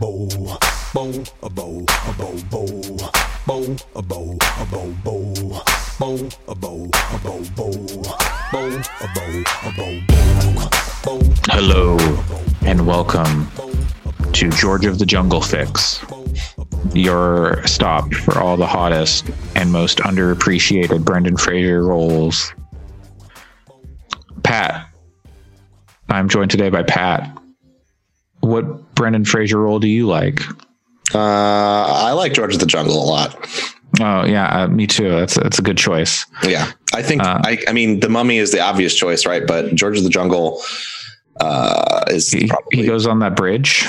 bow, bow, a bow, a bow, bow, bow, a bow, a bow, bow, bow, a bow, a bow, bow, bow, a bow, a bow, bow. Hello and welcome to George of the Jungle Fix, your stop for all the hottest and most underappreciated Brendan Fraser roles. Pat, I'm joined today by Pat. What Brendan Fraser role do you like? Uh, I like George of the Jungle a lot. Oh yeah, uh, me too. That's that's a good choice. Yeah, I think. Uh, I, I mean, the Mummy is the obvious choice, right? But George of the Jungle uh, is He, probably. he goes on that bridge.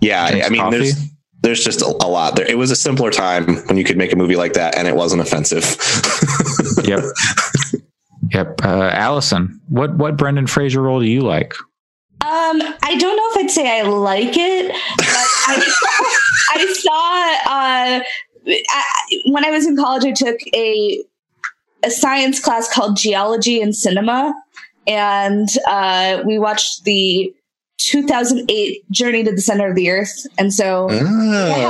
yeah, I, I mean, coffee. there's there's just a, a lot there. It was a simpler time when you could make a movie like that and it wasn't offensive. Yep. yep. Uh, Allison, what what Brendan Fraser role do you like? Um, I don't know if I'd say I like it, but I, I saw uh, I, when I was in college, I took a a science class called geology and cinema, and uh, we watched the 2008 Journey to the Center of the Earth, and so I have,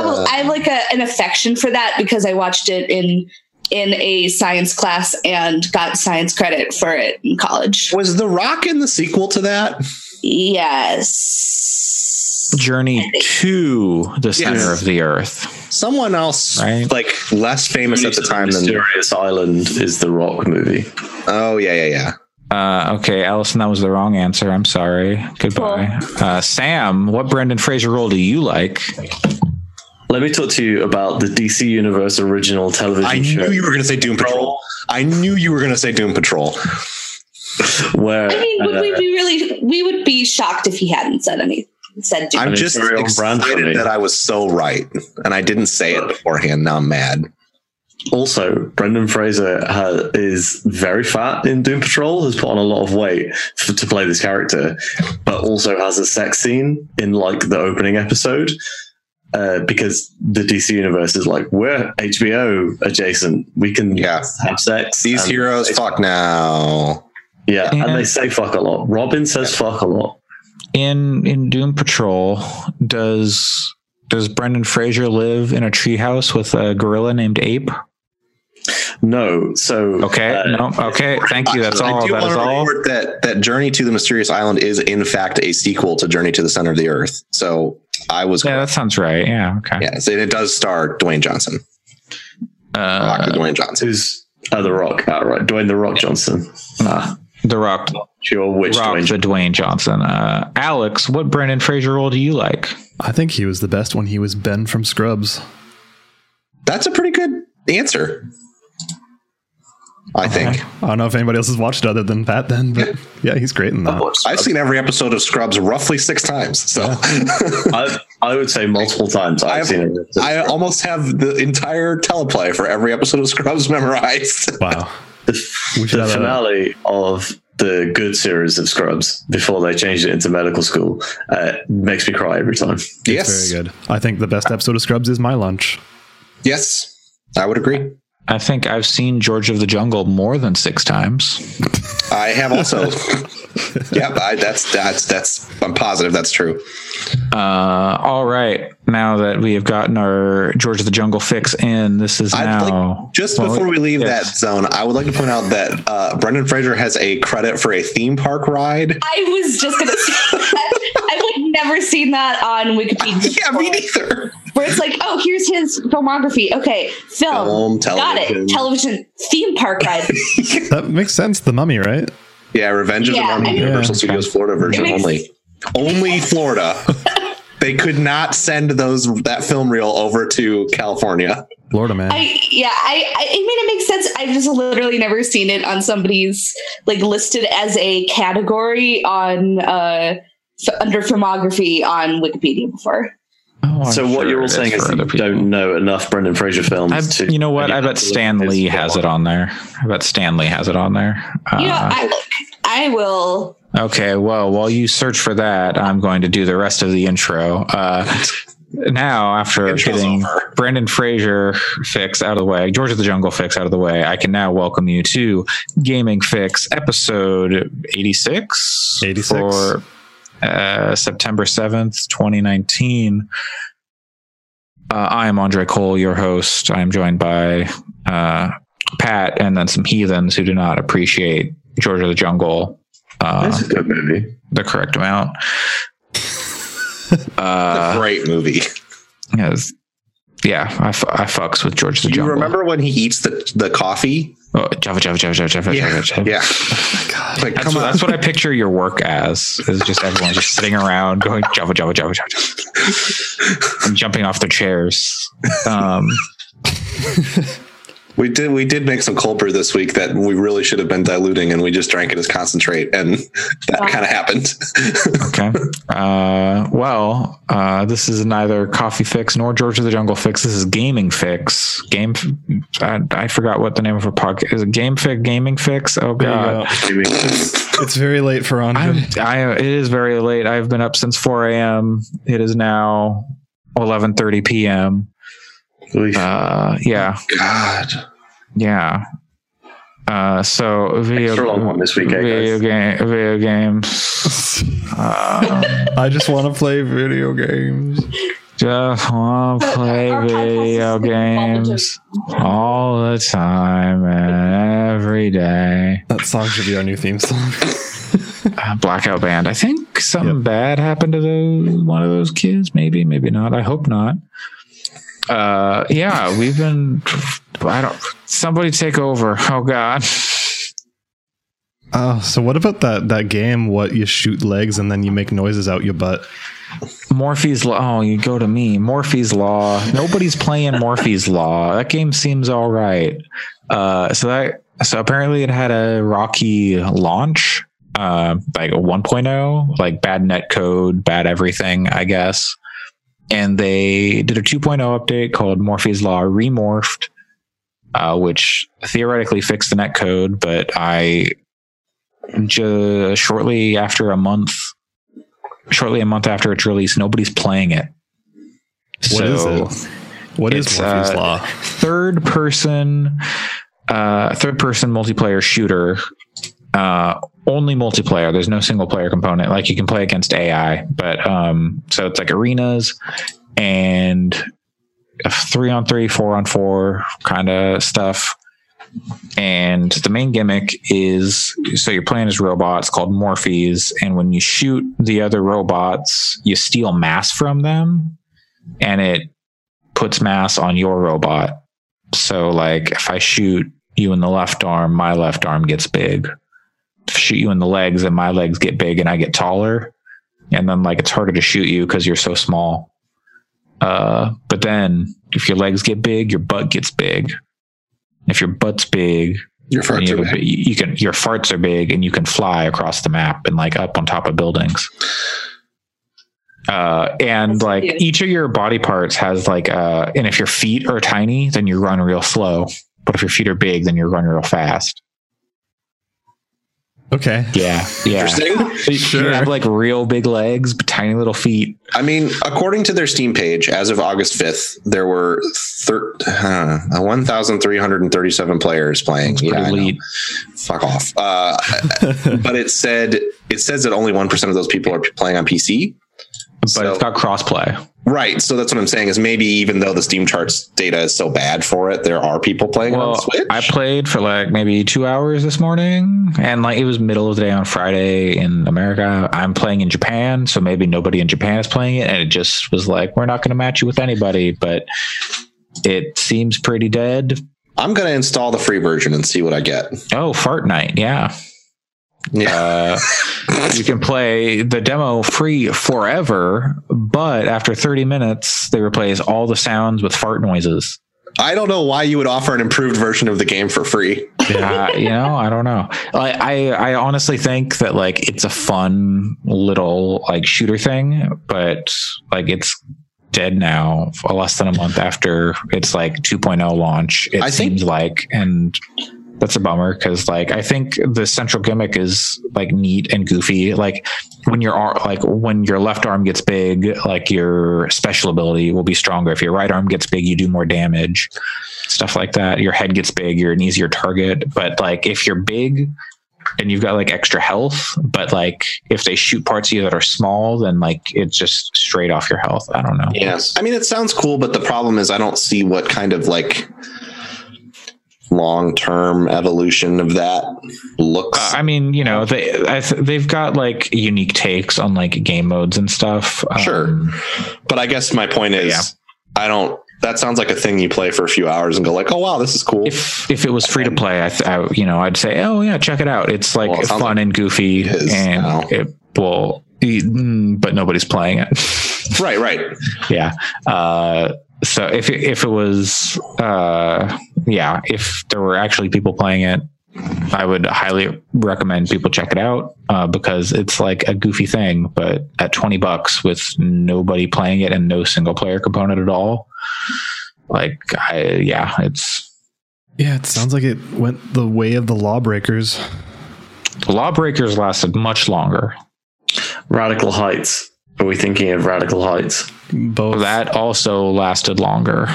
a, Ah. I have like a, an affection for that because I watched it in in a science class and got science credit for it in college. was The Rock in the sequel to that? Yes. Journey to the center Yes. of the earth. Someone else, Right. like less famous at the time than. Mysterious Island is the Rock movie. Oh yeah, yeah, yeah. Uh, okay, Allison, that was the wrong answer. I'm sorry. Goodbye. Uh, Sam, what Brendan Fraser role do you like? Let me talk to you about the DC Universe original television I show. knew you were going to say Doom Patrol. I knew you were going to say Doom Patrol. Where I mean, would uh, we be really? We would be shocked if he hadn't said any. Said Doom. I'm just it's very on brand for me. excited that I was so right, and I didn't say it beforehand. Now I'm mad. also Brendan Fraser ha is very fat in Doom Patrol. Has put on a lot of weight f to play this character, but also has a sex scene in like the opening episode. Uh, because the DC universe is like we're HBO adjacent, we can Yeah. have sex. These heroes, fuck now. Yeah, And- and they say fuck a lot. Robin says fuck a lot. In in Doom Patrol, does does Brendan Fraser live in a treehouse with a gorilla named Ape? No, so Okay, uh, no, okay, thank you. That's I all. do That want is to all. report that that Journey to the Mysterious Island is in fact a sequel to Journey to the Center of the Earth. So I was Yeah, that sounds right. Yeah, okay. yes, and it does star Dwayne Johnson. Rock Uh, the Dwayne Johnson. who's uh, the Rock? Ah, right, Dwayne the Rock Johnson. Ah, the Rock, sure, which Rock, Dwayne? the Dwayne Johnson. Uh, Alex, what Brendan Fraser role do you like? I think he was the best when he was Ben from Scrubs. That's a pretty good answer. I think I don't know if anybody else has watched other than Pat then, but yeah, he's great in that. I've seen every episode of Scrubs roughly six times. So I, I would say multiple times. I've, I've- seen it. I almost have the entire teleplay for every episode of Scrubs memorized. Wow. The, the have a- finale of the good series of Scrubs before they changed it into medical school uh, makes me cry every time. yes, Very good. I think the best episode of Scrubs is My Lunch. yes, I would agree. I think I've seen George of the Jungle more than six times. I have also. yeah, I, that's that's that's. I'm positive that's true. Uh, all right. Now that we have gotten our George of the Jungle fix in, this is I'd now. like just Well, before we leave yes. that zone, I would like to point out that uh, Brendan Fraser has a credit for a theme park ride. I was just gonna say that. I've never seen that on Wikipedia. Yeah, me neither. Where it's like, oh, here's his filmography. Okay, film, Film, got it. Television, theme park ride. That makes sense. The Mummy, right? Yeah, Revenge of Yeah, the Mummy, I mean- Universal Studios Florida version makes- only. Only Florida. they could not send those that film reel over to California. Florida man. I yeah, I, I I mean it makes sense. I've just literally never seen it on somebody's like listed as a category on uh f- under filmography on Wikipedia before. Oh, I'm so what sure you're all saying for is that you people. don't know enough Brendan Fraser films. I, to, you know what? I bet to Stan Lee his has it on there. I bet Stan Lee has it on there. You know, Uh, I I will. okay, well, while you search for that, I'm going to do the rest of the intro. Uh, now, after getting over. Brendan Fraser fix out of the way, George of the Jungle fix out of the way, I can now welcome you to Gaming Fyx episode 86. 86. For uh, September 7th, 2019. Uh, I am Andre Cole, your host. I am joined by uh, Pat and then some heathens who do not appreciate George of the Jungle uh, It's a good movie. the correct amount. Uh, Great movie. yes. Yeah, I, fucks with George the Do you Jungle. remember when he eats the, the coffee? Oh, Java, Java, Java, Java, Java, Yeah. Java, Java. Yeah. God. Like, That's come what, on. that's what I picture your work as. Is just everyone just sitting around going Java, Java, Java, Java, Java, and jumping off their chairs. Um, We did we did make some cold brew this week that we really should have been diluting, and we just drank it as concentrate, and that Wow. kind of happened. okay. Uh, well, uh, this is neither Coffee Fix nor George of the Jungle Fix. This is Gaming Fyx. Game. I, I forgot what the name of her podcast is. It Game Fix. Gaming Fyx. Oh God. go. It's very late for I'm, I, it is very late. I've been up since 4 a.m. It is now 11:30 p.m. Oof. Uh, yeah, God. yeah. Uh, so video, Extra long one this week, eh, video game, video games. Uh, I just want to play video games. just want to play our podcast video games all the time and every day. That song should be our new theme song. Uh, Blackout Band. I think something Yep. bad happened to those one of those kids. Maybe, maybe not. I hope not. Uh, yeah, we've been. I don't. Somebody take over. Oh God. Oh, so what about that that game? What you shoot legs and then you make noises out your butt? Morphies Law. Oh, you go to me. Morphies Law. Nobody's playing Morphies Law. That game seems all right. Uh, so that so apparently it had a rocky launch, uh, like a 1.0, like bad net code, bad everything, I guess. And they did a 2.0 update called Morphies Law Remorphed, uh, which theoretically fixed the net code, but I just shortly after a month shortly a month after its release, nobody's playing it. What is so it? What is it's, Morpheus uh, Law? third person uh third person multiplayer shooter uh only multiplayer. There's no single player component. Like you can play against ai but um so it's like arenas and three on three four on four kind of stuff. And the main gimmick is so you're playing as robots called Morphies and when you shoot the other robots you steal mass from them and it puts mass on your robot. So like if i shoot you in the left arm my left arm gets big shoot you in the legs and my legs get big and i get taller. And then like it's harder to shoot you because you're so small. Uh but then if your legs get big your butt gets big. If your butt's big Your farts you, are big. you can your farts are big and you can fly across the map and like up on top of buildings. Uh and That's like cute. each of your body parts has like uh and if your feet are tiny then you run real slow. But if your feet are big then you run real fast Okay. yeah yeah Interesting. you Sure. have like real big legs but tiny little feet I mean, according to their Steam page, as of August 5th, there were thir- uh, 1,337 players playing. Yeah, I know. fuck off. Uh, but it said it says that only one percent of those people are playing on PC. But So- it's got crossplay Right. So that's what I'm saying is maybe even though the Steam charts data is so bad for it, there are people playing on Well, Switch. I played for like maybe two hours this morning, and like it was middle of the day on Friday in America. I'm playing in Japan, so maybe nobody in Japan is playing it, and it just was like we're not going to match you with anybody. But it seems pretty dead. I'm going to install the free version and see what I get. Oh, Fart Night, yeah. Yeah. Uh, you can play the demo free forever, but after 30 minutes, they replace all the sounds with fart noises. I don't know why you would offer an improved version of the game for free. yeah, you know, I don't know. I, I I honestly think that like it's a fun little like shooter thing, but like it's dead now less than a month after its like 2.0 launch. It I think- seems like and that's a bummer because like I think the central gimmick is like neat and goofy. Like when your arm, like when your left arm gets big, like your special ability will be stronger. If your right arm gets big, you do more damage. Stuff like that. Your head gets big, you're an easier target. But like if you're big and you've got like extra health, but like if they shoot parts of you that are small, then like it's just straight off your health. I don't know. Yes. I mean, it sounds cool, but the problem is I don't see what kind of like long term evolution of that looks. Uh, I mean, you know, they I th- they've got like unique takes on like game modes and stuff. Sure. Um, but I guess my point is, Yeah. I don't. That sounds like a thing you play for a few hours and go like, "Oh wow, this is cool." if if it was free to play, I, th- I you know I'd say, oh yeah, check it out. It's like Well, it fun like and goofy, and now. it will. mm, But nobody's playing it. right, right. yeah. Uh, so if it, if it was, uh, yeah, if there were actually people playing it, I would highly recommend people check it out uh, because it's like a goofy thing, but at twenty bucks with nobody playing it and no single player component at all, like I yeah, it's Yeah, it sounds like it went the way of the lawbreakers. Lawbreakers lasted much longer. Radical Heights. Are we thinking of Radical Heights? Both That also lasted longer.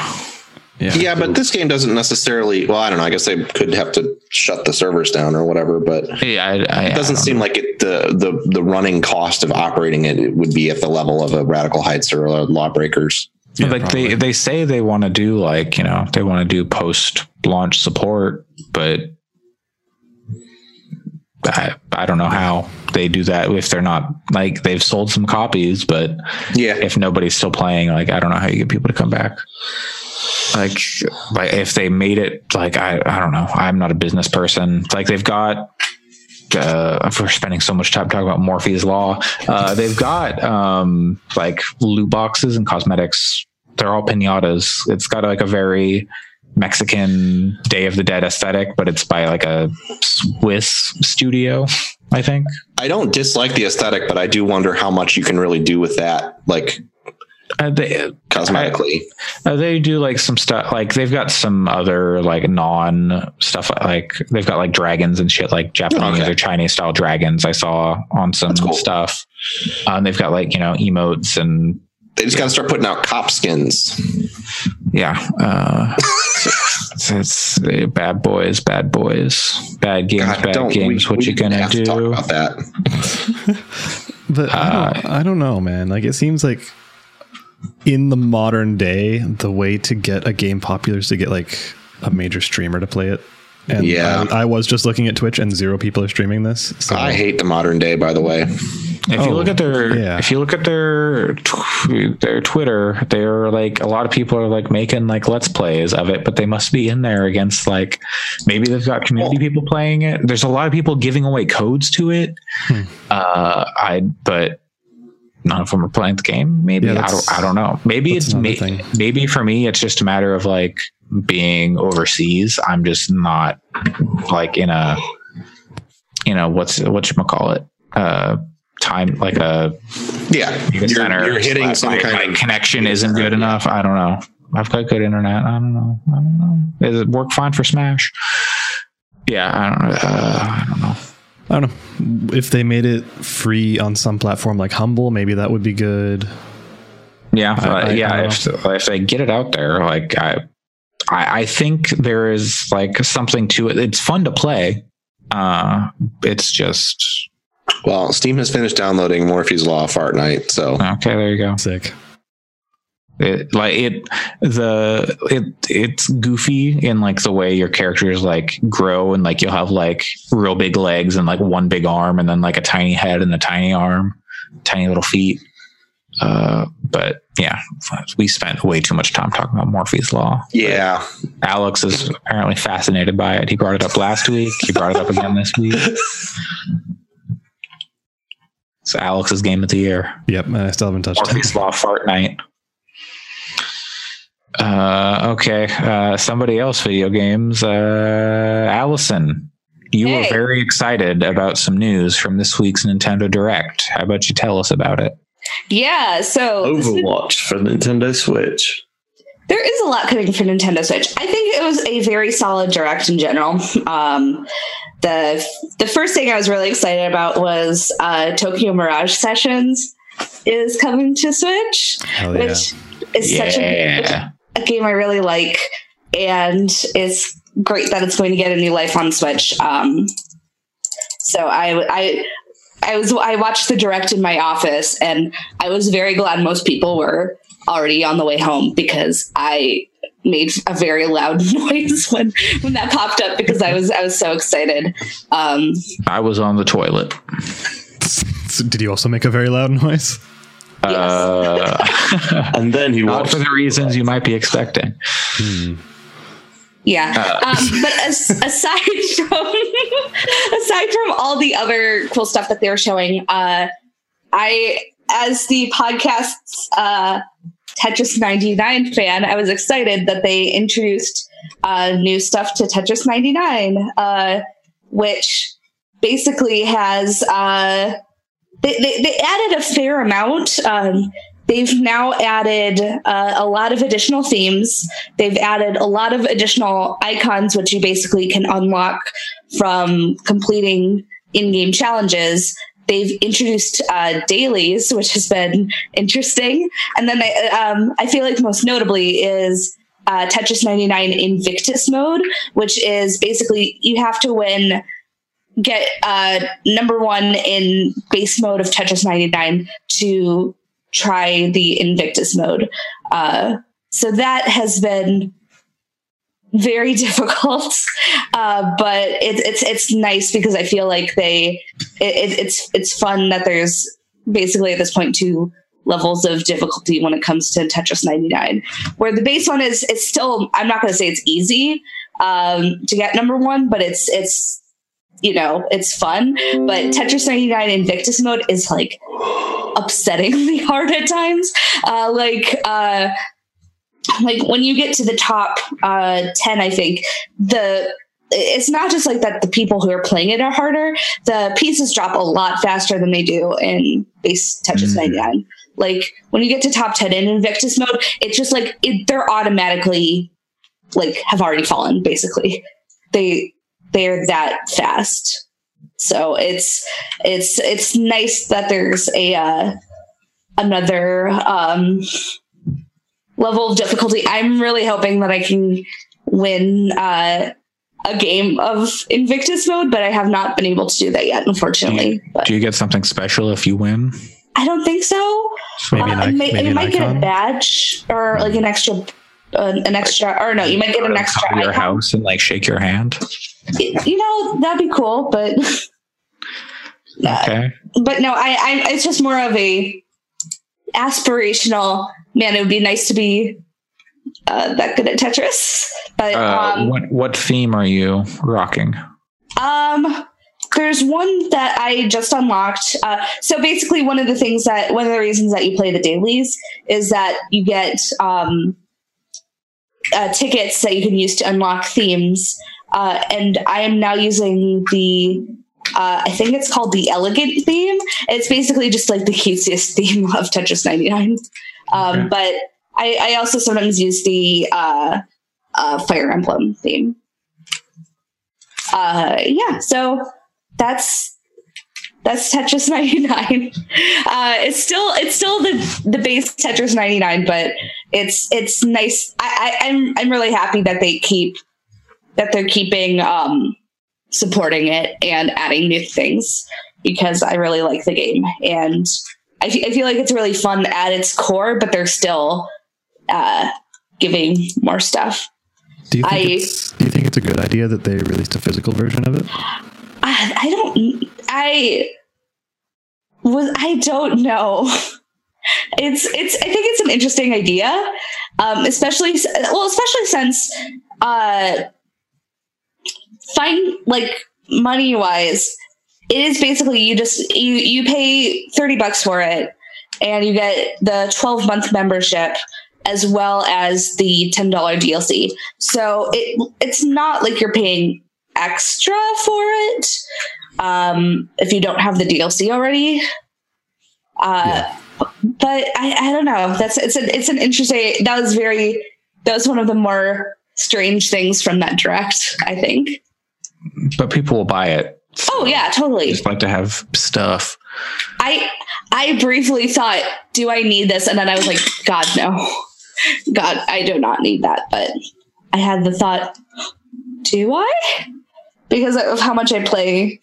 Yeah. Yeah, but this game doesn't necessarily. Well, I don't know. I guess they could have to shut the servers down or whatever, but Yeah, I, I, it doesn't seem like it, the the the running cost of operating it, it would be at the level of a Radical Heights or a Lawbreakers. Yeah, like they they say they want to do like you know they want to do post launch support, but I I don't know how they do that if they're not like they've sold some copies, but Yeah, if nobody's still playing, like I don't know how you get people to come back. Like, like if they made it, like I, I don't know. I'm not a business person. Like they've got, uh, for spending so much time talking about Morphies law, uh, they've got um like loot boxes and cosmetics. They're all pinatas. It's got like a very Mexican Day of the Dead aesthetic, but it's by like a Swiss studio, I think. I don't dislike the aesthetic, but I do wonder how much you can really do with that, like Uh, they, cosmetically. Uh, they do like some stuff like they've got some other like non stuff like they've got like dragons and shit like Japanese Okay. or Chinese style dragons I saw on some cool. stuff. And they've got like you know emotes and they just got to start putting out cop skins. yeah, uh, it's, it's, uh, bad boys, bad boys, bad games, God, bad games. what you gonna have to talk do? about that? But I, Uh, don't, I don't know, man. Like it seems like in the modern day, the way to get a game popular is to get like a major streamer to play it. And Yeah. I, I was just looking at Twitch, and zero people are streaming this. So I hate the modern day, by the way. If Oh, you look at their, yeah. if you look at their tw- their Twitter, they're like a lot of people are like making like let's plays of it, but they must be in there against like maybe they've got community people playing it. There's a lot of people giving away codes to it. Hmm. Uh, I but none of them are playing the game. Maybe Yeah, I don't. I don't know. Maybe it's may, maybe for me it's just a matter of like being overseas. I'm just not like in a you know what's what you call it uh time like a Yeah, you're, center. you're hitting my, some my- kind my of connection isn't good enough. I don't know. I've got good internet. I don't know. I don't know. Does it work fine for Smash? Yeah, I don't know. Uh, I don't know. I don't know if they made it free on some platform like Humble. Maybe that would be good. Yeah, I- I- yeah. I if if they get it out there, like I, I, I think there is like something to it. It's fun to play. Uh, it's just Well, Steam has finished downloading Morphies Law of Fortnite, so okay. There you go. Sick. it like it the it it's goofy in like the way your characters like grow and like you'll have like real big legs and like one big arm and then like a tiny head and a tiny arm tiny little feet uh but yeah we spent way too much time talking about morphies law yeah, alex is apparently fascinated by it he brought it up last week he brought it up again this week it's alex's game of the year Yep, and I still haven't touched it. Morpheus Law Fortnite. Uh, okay. Uh, somebody else video games. Uh, Allison, you were very excited about some news from this week's Nintendo Direct. How about you tell us about it? Yeah, so this is- Overwatch for Nintendo Switch. there is a lot coming for Nintendo Switch. I think it was a very solid direct in general. Um, the the first thing I was really excited about was uh, Tokyo Mirage Sessions is coming to Switch, Hell yeah. which is such a, a game I really like, and it's great that it's going to get a new life on Switch. Um, So I I I was I watched the direct in my office, and I was very glad most people were already on the way home because I made a very loud noise when when that popped up because I was I was so excited. Um, I was on the toilet. Did you also make a very loud noise? Uh, And then he not for the reasons you might be expecting. Yeah, um, but as, aside from aside from all the other cool stuff that they were showing, uh, I, as the podcast's uh, Tetris 99 fan, I was excited that they introduced uh, new stuff to Tetris 99, uh, which basically has uh, they, they, they added a fair amount. Um, they've now added uh, a lot of additional themes. They've added a lot of additional icons, which you basically can unlock from completing in-game challenges. They've introduced uh, dailies, which has been interesting. And then um, I feel like most notably is uh, Tetris 99 Invictus mode, which is basically you have to win get uh, number one in base mode of Tetris 99 to try the Invictus mode. Uh, so that has been very difficult, uh, but it, it's it's nice because I feel like they it, it's it's fun that there's basically at this point two levels of difficulty when it comes to Tetris 99. Where the base one is it's still I'm not going to say it's easy um, to get number one, but it's it's you know it's fun. But Tetris 99 Invictus mode is like upsettingly hard at times. Uh, like uh, like when you get to the top uh, 10 i think the it's not just like that the people who are playing it are harder. The pieces drop a lot faster than they do in base tetris 99 like when you get to top 10 in invictus mode it's just like it, they're automatically like have already fallen basically. They they're that fast. So it's it's it's nice that there's a uh, another um level of difficulty. I'm really hoping that I can win uh, a game of Invictus mode, but I have not been able to do that yet, unfortunately. But Do you get something special if you win? I don't think so. Maybe an, Uh, ic- may- maybe you might get a badge or like an extra, uh, an extra, or no, you might get an extra. Come to your icon. house and like shake your hand. You know, that'd be cool, but Okay. but no, I, I it's just more of a aspirational. Man, it would be nice to be uh, that good at Tetris, but Uh, um, what what theme are you rocking? Um, there's one that I just unlocked. Uh, so basically, one of the things that one of the reasons that you play the dailies is that you get um, uh, tickets that you can use to unlock themes. Uh, and I am now using the. Uh, I think it's called the elegant theme. It's basically just like the cutesiest theme of Tetris 99. Um, Okay. But I, I also sometimes use the uh, uh, Fire Emblem theme. Uh yeah so that's that's tetris 99 uh it's still it's still the the base tetris 99 but it's it's nice. I, I i'm i'm really happy that they keep that they're keeping um supporting it and adding new things because i really like the game. And i, feel like it's really fun at its core but they're still uh giving more stuff Do you think I- it's do you think it's a good idea that they released a physical version of it? I, I don't I was I don't know. It's it's I think it's an interesting idea, um, especially well, especially since uh, fine like money wise, it is basically you just you you pay thirty bucks for it, and you get the twelve month membership as well as the ten dollar DLC. So it it's not like you're paying extra for it um, if you don't have the DLC already. Uh, But I, I don't know. That's it's an it's an interesting. That was very that was one of the more strange things from that direct. I think. But people will buy it. Oh yeah, totally. Just like to have stuff. I I briefly thought, do I need this? And then I was like, God no, God, I do not need that. But I had the thought, do I? Because of how much I play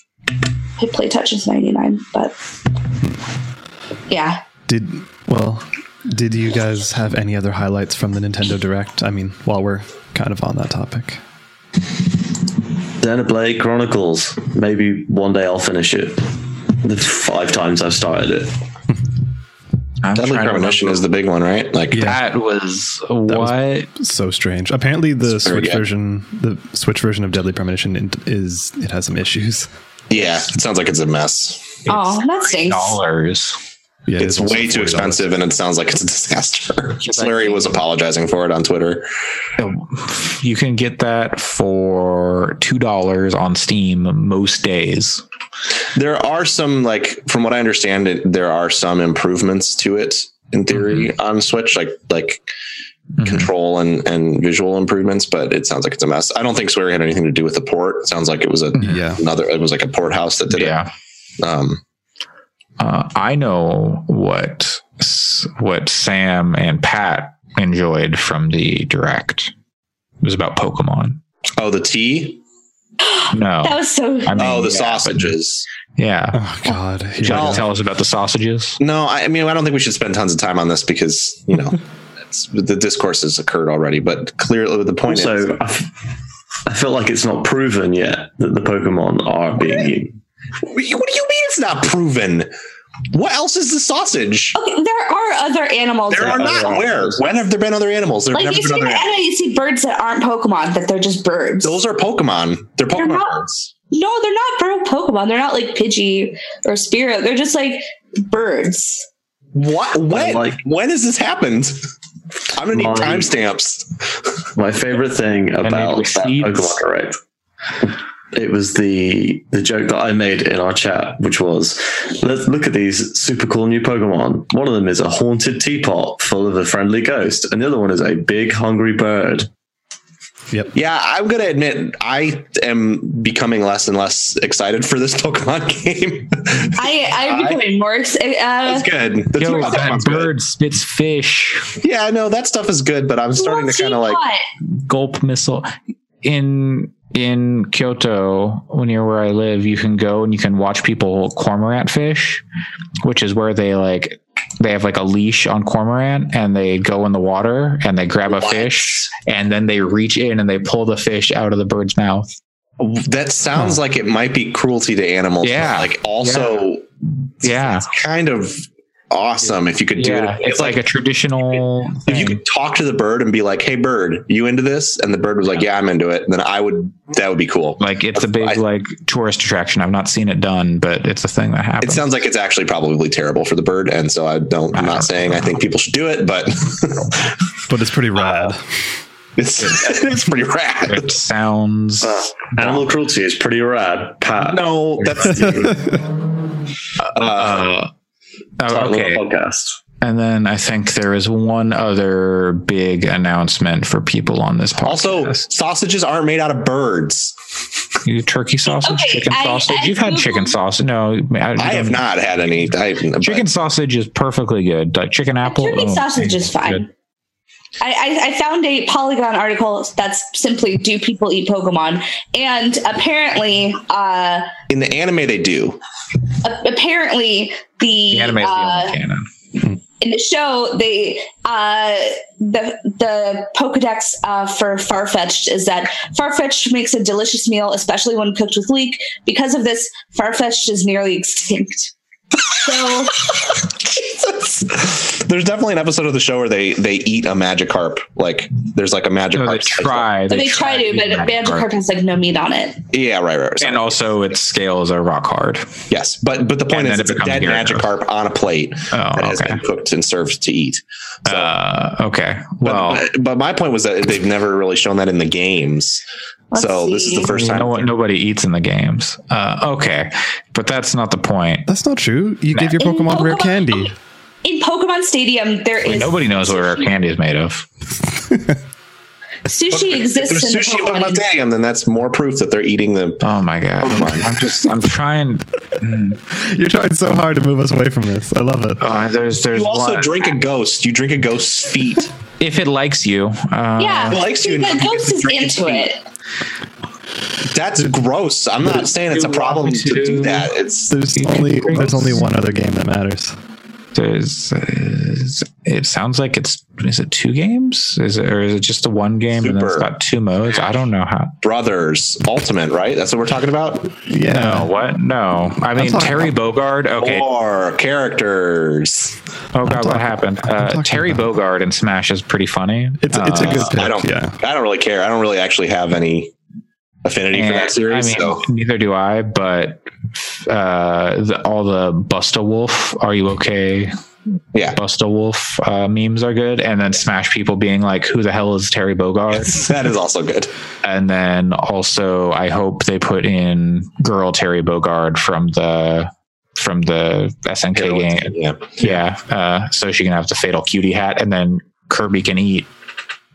I play Tetris 99 but yeah Did well? Did you guys have any other highlights from the Nintendo Direct? I mean, while we're kind of on that topic. Xenoblade Chronicles. Maybe one day I'll finish it. The five times I've started it. Deadly Premonition is the big one, right? Like, Yeah. That was what? So strange. Apparently, the It's Switch good. version, the Switch version of Deadly Premonition, is it has some issues. yeah, it sounds like it's a mess. oh that stinks dollars. Yeah, it It's is way too expensive, and it sounds like it's a disaster. Swery was apologizing for it on Twitter. You can get that for two dollars on Steam most days. There are some, like, from what I understand, it, there are some improvements to it in theory on Switch, like like Mhm. control and and visual improvements. But it sounds like it's a mess. I don't think Swery had anything to do with the port. It sounds like it was a Yeah, another. It was like a port house that did Yeah, it. Um, uh, I know what what Sam and Pat enjoyed from the direct. It was about Pokemon. oh, the tea. No, that was so I mean, Oh, the yeah, sausages. but- Yeah, Oh God. Here Would you like to tell us about the sausages? No, I, I mean I don't think we should spend tons of time on this because you know it's, the discourse has occurred already. But clearly, the point Also, is, I, f- I feel like it's not proven yet that the Pokemon are being eaten. What do you mean it's not proven? What else is the sausage? okay there are other animals There that are not. other Where? When have there been other animals? There have like never you been see, other and animals. you see birds that aren't Pokemon, that they're just birds. Those are Pokemon. They're Pokemon not- birds. no, they're not real Pokemon. They're not like Pidgey or Spearow. They're just like birds. What? When? like- when has this happened? I'm gonna need timestamps. My favorite thing about with that. Pokemon Direct, it was the the joke that I made in our chat, which was, let's look at these super cool new Pokemon. One of them is a haunted teapot full of a friendly ghost, and the other one is a big hungry bird. Yep. Yeah, I'm gonna admit I am becoming less and less excited for this Pokemon game. I I'm I- becoming more. ex- Uh, That's good. That's Yo, that Pokemon's good. bird spits fish. Yeah, I know that stuff is good, but I'm starting to kind of like. gulp missile in in Kyoto, near where I live, you can go and you can watch people cormorant fish, which is where they like they have like a leash on cormorant and they go in the water and they grab a What? fish and then they reach in and they pull the fish out of the bird's mouth. That sounds like it might be cruelty to animals. Yeah. like also, Yeah. it's kind of awesome if you could do Yeah, it. it's like a traditional. if you could talk to the bird and be like, "Hey, bird, you into this?" and the bird was like, "Yeah, I'm into it," then I would. That would be cool. like it's a big I- like tourist attraction. I've not seen it done, but it's a thing that happens. It sounds like it's actually probably terrible for the bird, and so I don't. I'm not saying I think people should do it, but But it's pretty rad. it's it's pretty rad. it sounds. Uh, animal cruelty is pretty rad. Pat, No, that's uh, Oh, Start okay. a podcast. And then I think there is one other big announcement for people on this podcast. also sausages aren't made out of birds. You- turkey sausage, Okay, chicken I- sausage. I You've had Googled- chicken sausage. No, I, I have not had any. I, Chicken sausage is perfectly good. Like chicken apple. Turkey oh, sausage is fine. good. I, I, I found a Polygon article that's simply "Do people eat Pokemon?" and apparently, uh, in the anime they do. a- apparently the, The anime is the uh, only canon. in the show they uh the the pokédex uh for farfetch'd is that farfetch'd makes a delicious meal especially when cooked with leek because of this farfetch'd is nearly extinct so There's definitely an episode of the show where they they eat a Magikarp. Like there's like a Magikarp. No, they try. but they try to but eat Magikarp has like no meat on it Yeah, right, right. right. And also, its scales are rock hard. yes, but but the point And is, then it's it a dead becomes Gyarados. Magikarp on a plate Oh, that has okay. been cooked and served to eat. So, Uh, okay. Well, but, but my point was that they've never really shown that in the games. Let's so this is the first time. no one, nobody eats in the games. Uh, okay, but that's not the point. That's not true. You give your In Pokemon rare Pokemon- candy. in Pokemon Stadium there is Nobody knows what our candy is made of. sushi if exists there's in sushi in Pokemon Pokemon Stadium, then that's more proof that they're eating the. Oh my god! I'm just, I'm trying. mm, You're trying so hard to move us away from this. I love it. uh, there's, there's You also one- drink a ghost. You drink a ghost's feet. if it likes you. Uh, yeah It likes you the ghost is into feet. it That's gross. I'm not saying it's a problem to to- do that. It's There's only there's only one other game that matters. There's, is- it sounds like it's is it two games? Is it or is it just the one game and then it's Super. got two modes? I don't know how. Brothers Ultimate, right? That's what we're talking about. Yeah. No, what? No, I mean talking Terry Bogard. Okay. Or characters. Oh god, talking- what happened? Uh, Terry about- Bogard in Smash is pretty funny. It's it's a Uh, good pick. I don't. yeah. I don't really care. I don't really actually have any affinity for that series. I mean, so neither do I. But uh, the, all the Buster Wolf, are you okay? yeah, Buster Wolf uh, memes are good, and then Smash people being like, "Who the hell is Terry Bogard?" that is also good. and then also I hope they put in girl Terry Bogard from the from the SNK game. Yeah. Yeah, uh, so she can have the fatal cutie hat, and then Kirby can eat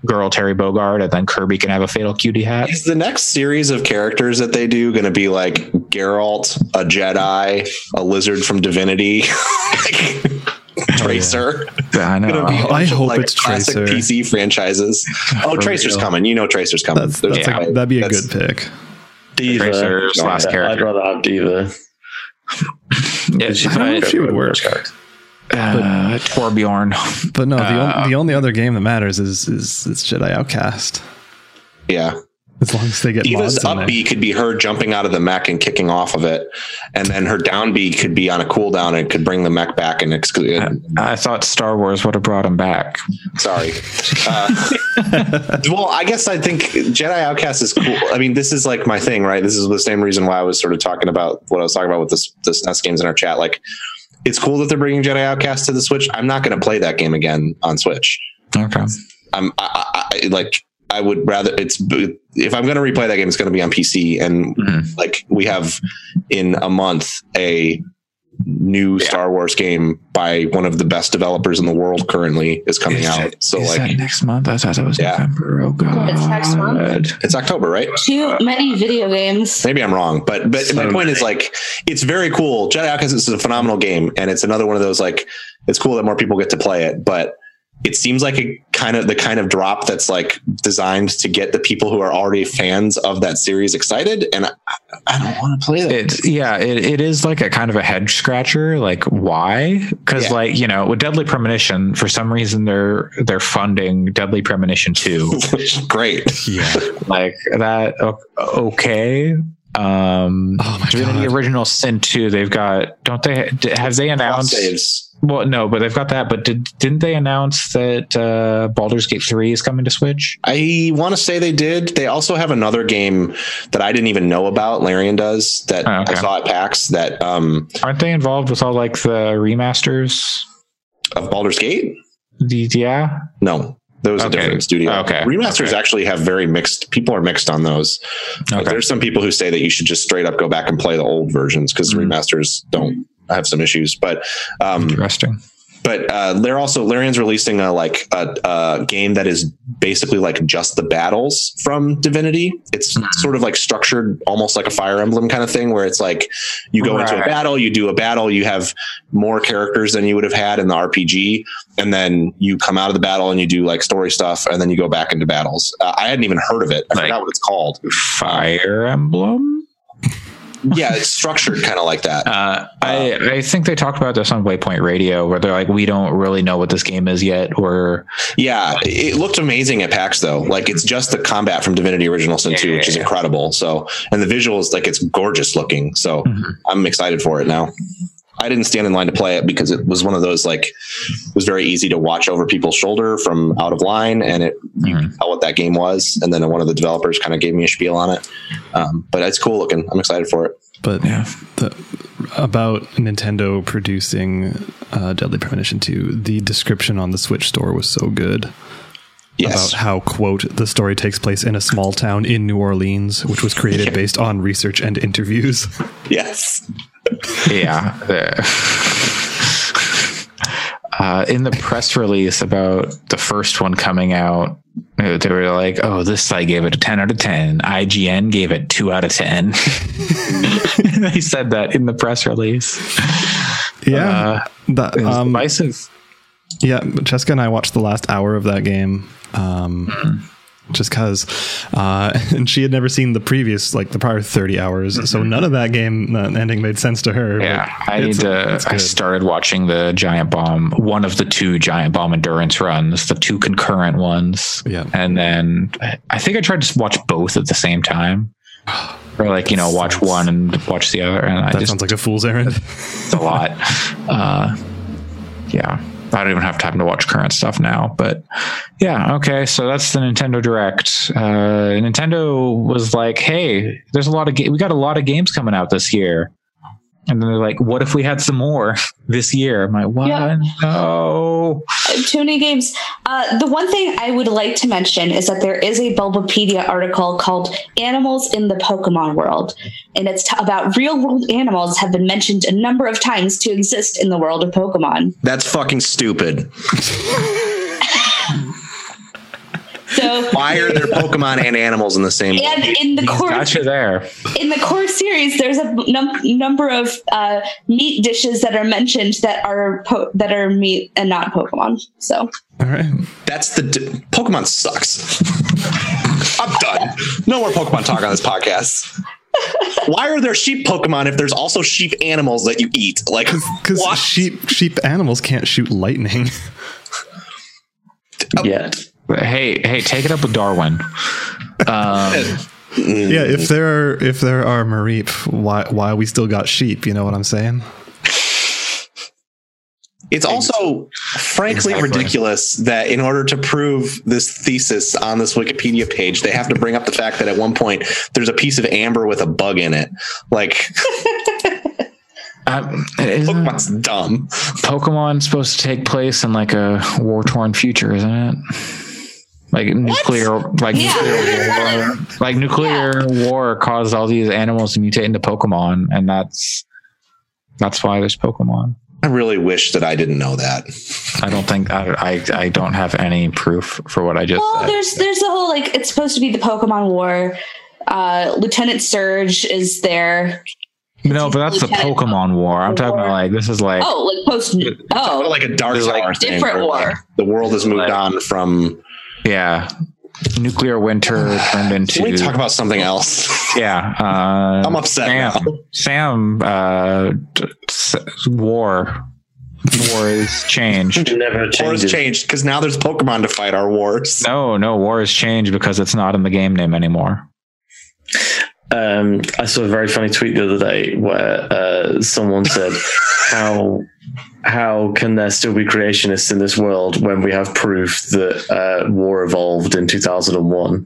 girl Terry Bogard, and then Kirby can have a fatal cutie hat. Is the next series of characters that they do going to be like Geralt, a Jedi, a lizard from Divinity, oh, Tracer? I know. Be Oh, I hope like, it's classic Tracer. PC franchises. Oh, For Tracer's real. coming. You know Tracer's coming. That's, that's no a, that'd be a That's- good pick. D.Va. Tracer's No, last I'd character. rather have D.Va. Yeah, She's but, my if she would favorite work. character. Uh, Torbjorn. But no, the, Uh, on, the only other game that matters is is, is Jedi Outcast. Yeah. As long as they get D.Va's mods in up. B could be her jumping out of the mech and kicking off of it. And then her down B could be on a cooldown and could bring the mech back and exclude. I thought Star Wars would have brought him back. Sorry. Uh, well, I guess I think Jedi Outcast is cool. I mean, this is like my thing, right? This is the same reason why I was sort of talking about what I was talking about with this this NES games in our chat. Like, it's cool that they're bringing Jedi Outcast to the Switch. I'm not going to play that game again on Switch. Okay. I'm I, I, like I would rather it's if I'm going to replay that game, it's going to be on PC. And Mhm. like we have in a month a new Star Wars game by one of the best developers in the world currently is coming Is out. it- So is like that next month? I thought it was Yeah. November. Oh god. It's next month. it's October, right? Too uh, many video games. Maybe I'm wrong, but but my So point is like it's very cool. Jedi Outcast is a phenomenal game, and it's another one of those like it's cool that more people get to play it, but it seems like a kind of the kind of drop that's like designed to get the people who are already fans of that series excited, and I, I don't want to play that. It's yeah, it, it is like a kind of a head scratcher. Like why? Because Yeah. like you know, with Deadly Premonition, for some reason they're they're funding Deadly Premonition two. Great. Yeah. like that. Okay. Um, Oh my Divinity god. Original Sin two. They've got. Don't they? Have they announced? saves. Well, no, but they've got that. But did didn't they announce that uh, Baldur's Gate three is coming to Switch? I want to say they did. They also have another game that I didn't even know about. Larian does that Oh, okay. I saw at PAX that um Aren't they involved with all like the remasters? of Baldur's Gate. The, yeah. No, that was a different studio. Okay. Remasters Okay. actually have very mixed. People are mixed on those. Like, Okay. there's some people who say that you should just straight up go back and play the old versions because Mhm. remasters don't have some issues. But um, Interesting. But uh, they're also Larian's releasing a like a, a game that is basically like just the battles from Divinity. It's Mhm. sort of like structured almost like a Fire Emblem kind of thing, where it's like you go into a battle, you do a battle, you have more characters than you would have had in the RPG, and then you come out of the battle and you do like story stuff, and then you go back into battles. Uh, I hadn't even heard of it. I Like- forgot what it's called. Fire Emblem. Yeah, it's structured kind of like that. Uh, I I think they talked about this on Waypoint Radio, where they're like, we don't really know what this game is yet. Or Yeah, it looked amazing at PAX though. Like it's just the combat from Divinity Original Sin 2, Yeah, which is incredible. So, and the visuals, like it's gorgeous looking. So Mhm. I'm excited for it now. I didn't stand in line to play it because it was one of those like it was very easy to watch over people's shoulder from out of line, and it you Mhm. could tell what that game was. And then one of the developers kind of gave me a spiel on it. Um, but it's cool looking. I'm excited for it. But yeah, the, about Nintendo producing uh, Deadly Premonition 2, the description on the Switch store was so good Yes, about how, quote, the story takes place in a small town in New Orleans, which was created based on research and interviews. yes. Yeah. Uh, in the press release about the first one coming out, they were like, "Oh, this site gave it a ten out of ten. IGN gave it two out of 10. they said that in the press release. Yeah. Uh, that, um, divisive. yeah. Cheska and I watched the last hour of that game. Um, just cause. Uh, and she had never seen the previous, like the prior 30 hours. So none of that game uh, ending made sense to her. Yeah, I need to. I started watching the Giant Bomb, one of the two Giant Bomb endurance runs, the two concurrent ones. Yeah. and then I think I tried to watch both at the same time, or like you know, watch Sounds- one and watch the other, and I That just sounds like a fool's errand. it's a lot. Uh, yeah, I don't even have time to watch current stuff now. But yeah, okay. So that's the Nintendo Direct. Uh, Nintendo was like, "Hey, there's a lot of ga- we got a lot of games coming out this year." And then they're like, "What if we had some more this year?" I'm like, "What? Yeah. No." Too many games. Uh, the one thing I would like to mention is that there is a Bulbapedia article called "Animals in the Pokemon World," and it's t- about real-world animals have been mentioned a number of times to exist in the world of Pokemon. That's fucking stupid. So, Why are there Pokemon and animals in the same? and in the core got you there. in the core series, there's a num- number of uh, meat dishes that are mentioned that are po- that are meat and not Pokemon. So All right. That's the d- Pokemon sucks. I'm done. No more Pokemon talk on this podcast. Why are there sheep Pokemon if there's also sheep animals that you eat? Like, Because what? sheep sheep animals can't shoot lightning. Yet. Hey, hey, take it up with Darwin. Um, yeah, if there are if there are Mareep, why why we still got sheep? You know what I'm saying? It's also frankly Exactly. ridiculous that in order to prove this thesis on this Wikipedia page, they have to bring up the fact that at one point there's a piece of amber with a bug in it. Like, um, isn't Pokemon's dumb. Pokemon supposed to take place in like a war torn future, isn't it? Like nuclear, like Yeah. nuclear war, like nuclear war caused all these animals to mutate into Pokemon, and that's that's why there's Pokemon. I really wish that I didn't know that. I don't think I I, I don't have any proof for what I just well, said. there's there's the whole like it's supposed to be the Pokemon War. Uh, Lieutenant Surge is there. No, but that's the Pokemon War. I'm talking about like this is like Oh, like post. Oh, like a dark There's, like, tower thing different war. like, the world has moved Like- on from. Yeah, nuclear winter turned into Can we talk about something else? yeah. Uh, I'm upset Sam, now. Sam, uh, d- s- war, war is changed. Never War has changed because now there's Pokemon to fight our wars. No, no, war has changed because it's not in the game name anymore. Um, I saw a very funny tweet the other day where uh, someone said, "How how can there still be creationists in this world when we have proof that uh, war evolved in 2001?"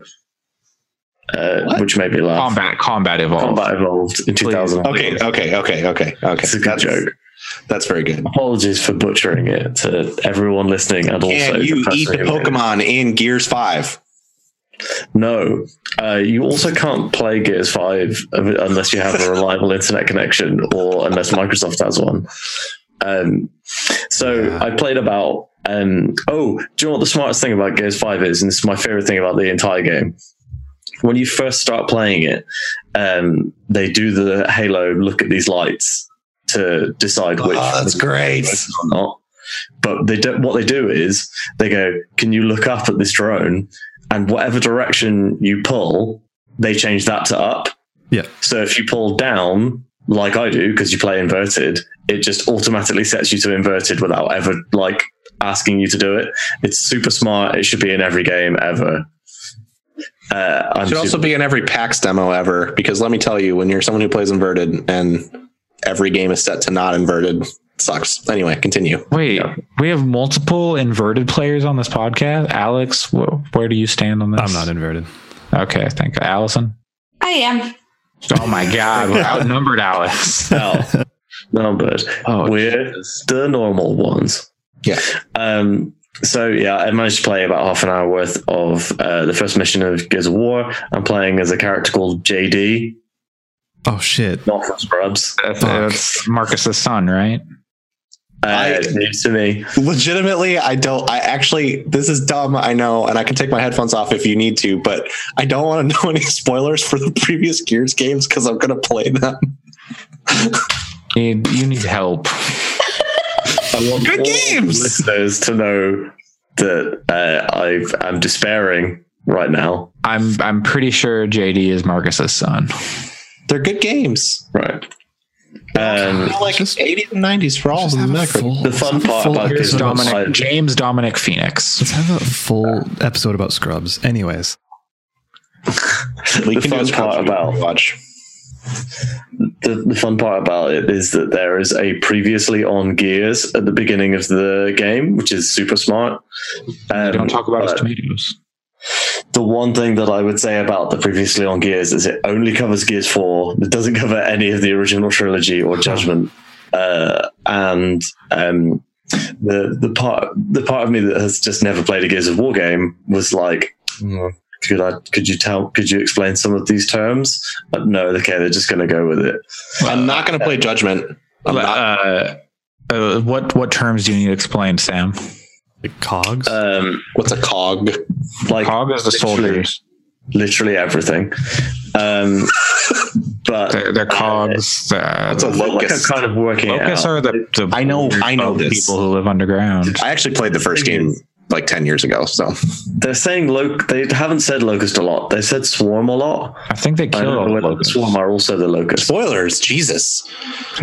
Uh, which made me laugh. Combat, combat evolved. Combat evolved in 2000. Okay, okay, okay, okay, okay. It's a good That's, joke. that's very good. Apologies for butchering it to everyone listening, and also Can you eat the who made it. Pokemon in Gears Five? No, uh, you also can't play Gears Five unless you have a reliable internet connection or unless Microsoft has one. Um, so Yeah. I played about. Um, oh, do you know what the smartest thing about Gears Five is? And this is my favorite thing about the entire game. When you first start playing it, um, they do the Halo look at these lights to decide which Oh, that's great. or not. But they do, what they do is they go, "Can you look up at this drone?" And whatever direction you pull, they change that to up. Yeah. So if you pull down, like I do, because you play inverted, it just automatically sets you to inverted without ever like asking you to do it. It's super smart. It should be in every game ever. Uh, I'm Should also be in every PAX demo ever. Because let me tell you, when you're someone who plays inverted and every game is set to not inverted, it sucks. Anyway, continue. Wait, Yeah. we have multiple inverted players on this podcast. Alex, wh- where do you stand on this? I'm not inverted. Okay, thank you. Allison. I am. Oh my God, we're outnumbered, Alex. Now, numbered. Oh, We're the normal ones. Yeah. Um, so yeah, I managed to play about half an hour worth of uh, the first mission of Gears of War. I'm playing as a character called JD, Oh shit. not from Scrubs. That's, that's Marcus's son, right? Uh, I- news to me. Legitimately, I don't. I actually, this is dumb. I know, and I can take my headphones off if you need to, but I don't want to know any spoilers for the previous Gears games because I'm going to play them. You need, you need help. I want Good games! listeners to know that uh, I've, I'm despairing right now. I'm I'm pretty sure JD is Marcus's son. They're good games. Right. Um, They're like Just- 80s and 90s for all of Just them. have a They're good. full- the fun let's have a part full about Here's this Dominic side- James Dominic Fenix. Let's have a full episode about Scrubs. Anyways, We the can fun a part about watch. the, the fun part about it is that there is a previously on gears at the beginning of the game, which is super smart. Um, Don't talk about his tomatoes. The one thing that I would say about the previously on gears is it only covers Gears Four. It doesn't cover any of the original trilogy or Judgment. Uh, and um, the the part the part of me that has just never played a Gears of War game was like. "Hmm, Could I? Could you tell? Could you explain some of these terms? But no, okay, they're just going to go with it. I'm not going to play Judgment. I'm not, Uh, uh, what what terms do you need to explain, Sam? Like cogs. Um, what's a cog? like Cog is the literally- soldiers. literally everything. Um, but They're, they're cogs. Uh, That's a like I'm locust. kind of working locusts are the, the I know- I know of this. people who live underground. I actually played the first game like 10 years ago. So They're saying loc. They haven't said locust a lot. They said swarm a lot. I think they I killed don't all know the whether the locusts. swarm are also the locust. spoilers, Jesus.